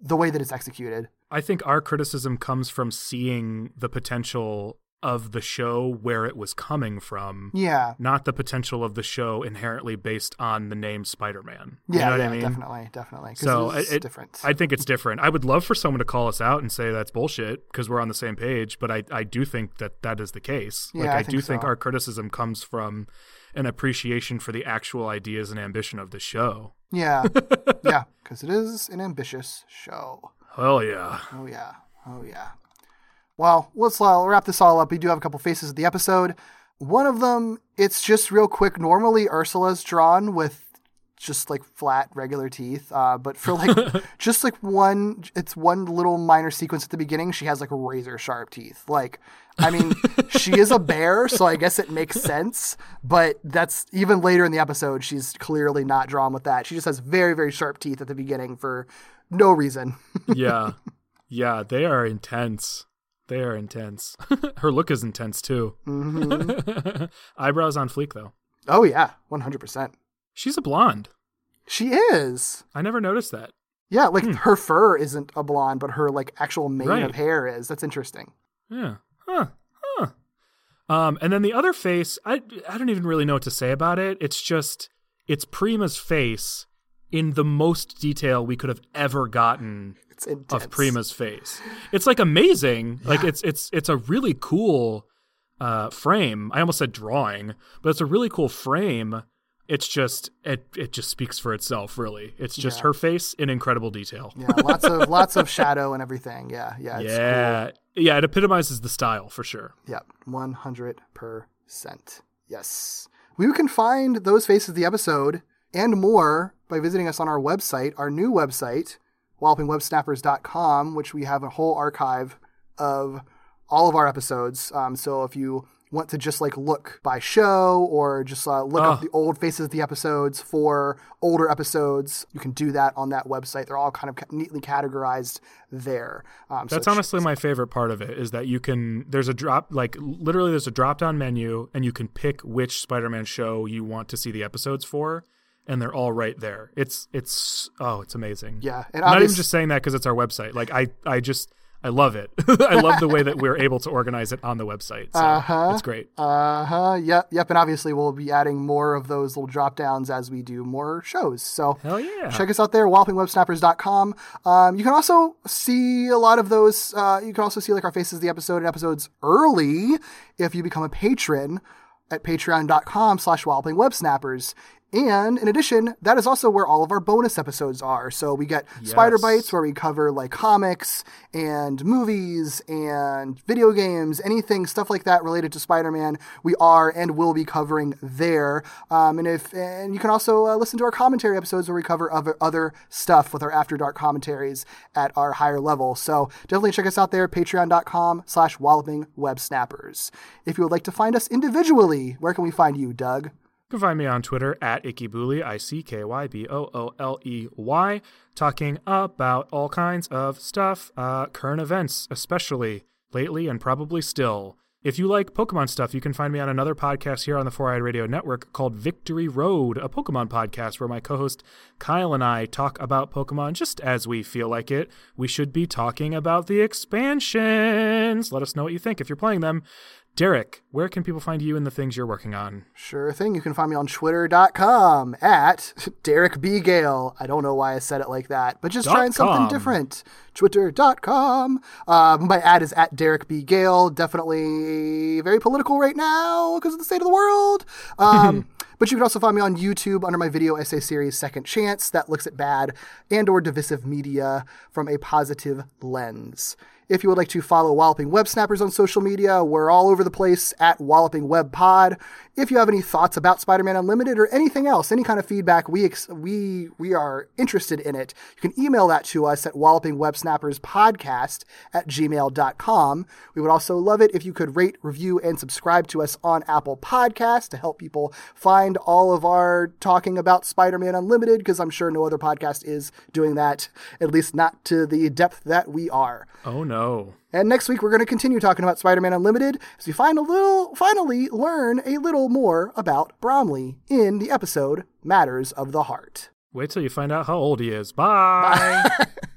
the way that it's executed. I think our criticism comes from seeing the potential of the show where it was coming from, Yeah. not the potential of the show inherently based on the name Spider-Man. You Yeah, know what yeah, I mean? definitely, definitely. So it's it, different. I think it's different. I would love for someone to call us out and say that's bullshit because we're on the same page. But I, I do think that that is the case. Yeah, like I I, think do think so. our criticism comes from an appreciation for the actual ideas and ambition of the show. yeah, yeah, because it is an ambitious show. Hell yeah! Oh yeah, oh yeah. Well, let's uh, wrap this all up. We do have a couple faces of the episode. One of them, it's just real quick. Normally, Ursula's drawn with just like flat, regular teeth. Uh, but for like just like one, it's one little minor sequence at the beginning. She has like razor sharp teeth. Like, I mean, she is a bear, so I guess it makes sense. But that's even later in the episode. She's clearly not drawn with that. She just has very, very sharp teeth at the beginning for no reason. yeah, yeah, they are intense. They are intense. Her look is intense too. Mm-hmm. Eyebrows on fleek though. Oh yeah, one hundred percent. She's a blonde. She is. I never noticed that. Yeah, like her fur isn't a blonde, but her like actual mane Right. of hair is. That's interesting. Yeah. Huh. Huh. Um, and then the other face, I I don't even really know what to say about it. It's just it's Prima's face in the most detail we could have ever gotten It's intense. of Prima's face. It's like amazing. Like it's it's it's a really cool uh frame. I almost said drawing, but it's a really cool frame. It's just it it just speaks for itself, really. It's just Yeah. her face in incredible detail. Yeah, lots of lots of shadow and everything. Yeah, yeah, it's yeah. Yeah, it epitomizes the style for sure. Yep, one hundred percent. Yes, we can find those faces of the episode and more by visiting us on our website, our new website, wallopingwebsnappers.com, which we have a whole archive of all of our episodes. Um, so if you want to just like look by show or just uh, look up the old faces of the episodes for older episodes, you can do that on that website. They're all kind of ca- neatly categorized there. Um, That's it's- honestly my favorite part of it is that you can there's a drop like literally there's a drop down menu and you can pick which Spider-Man show you want to see the episodes for and they're all right there. It's it's oh, it's amazing. Yeah, and I'm not even just saying that cuz it's our website. Like I I just I love it. I love the way that we're able to organize it on the website. So Uh-huh. It's great. Uh huh. Yep. Yep. And obviously, we'll be adding more of those little drop downs as we do more shows. So Hell yeah. check us out there, wallopingwebsnappers.com. Um, you can also see a lot of those. Uh, you can also see like our faces, the episode and episodes early if you become a patron at patreon.com slash wallopingwebsnappers. And in addition, that is also where all of our bonus episodes are. So we get Spider Bites, where we cover like comics and movies and video games, anything, stuff like that related to Spider-Man. We are and will be covering there. Um, and if and you can also uh, listen to our commentary episodes where we cover other other stuff with our After Dark commentaries at our higher level. So definitely check us out there, patreon.com slash walloping web snappers. If you would like to find us individually, where can we find you, Doug? You can find me on Twitter at IckyBooley, I C K Y B O O L E Y, talking about all kinds of stuff, uh, current events, especially lately and probably still. If you like Pokemon stuff, you can find me on another podcast here on the Four Eyed Radio Network called Victory Road, a Pokemon podcast where my co host Kyle and I talk about Pokemon just as we feel like it. We should be talking about the expansions. Let us know what you think if you're playing them. Derek, where can people find you and the things you're working on? Sure thing. You can find me on twitter.com at Derek B. Gale. I don't know why I said it like that, but just Dot trying something different. Twitter.com. Um, my ad is at Derek B. Gale. Definitely very political right now because of the state of the world. Um, but you can also find me on YouTube under my video essay series Second Chance that looks at bad and or divisive media from a positive lens. If you would like to follow Walloping Web Snappers on social media, we're all over the place at Walloping Web Pod. If you have any thoughts about Spider-Man Unlimited or anything else, any kind of feedback, we ex- we we are interested in it. You can email that to us at wallopingwebsnapperspodcast at gmail.com. We would also love it if you could rate, review, and subscribe to us on Apple Podcasts to help people find all of our talking about Spider-Man Unlimited, because I'm sure no other podcast is doing that, at least not to the depth that we are. Oh no. And next week we're going to continue talking about Spider-Man Unlimited as we find a little, finally learn a little more about Bromley in the episode Matters of the Heart. Wait till you find out how old he is. Bye.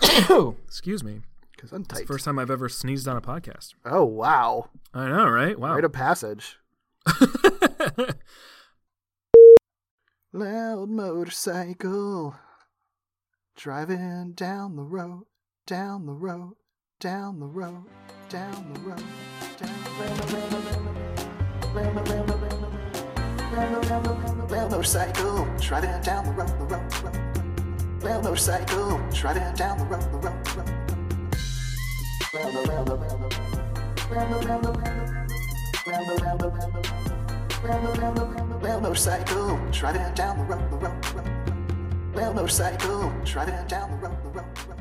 Excuse me. Because I'm It's the first time I've ever sneezed on a podcast. Oh wow! I know, right? Wow. Rite of passage. Loud motorcycle driving down the road, down the road, down the road, down the road, down. Loud motorcycle driving down the road, the road, the road motorcycle, driving down the road, the road, the road. Round around around around around motorcycle, driving down the road, the road, the road. Motorcycle, driving down the road, the road, the road.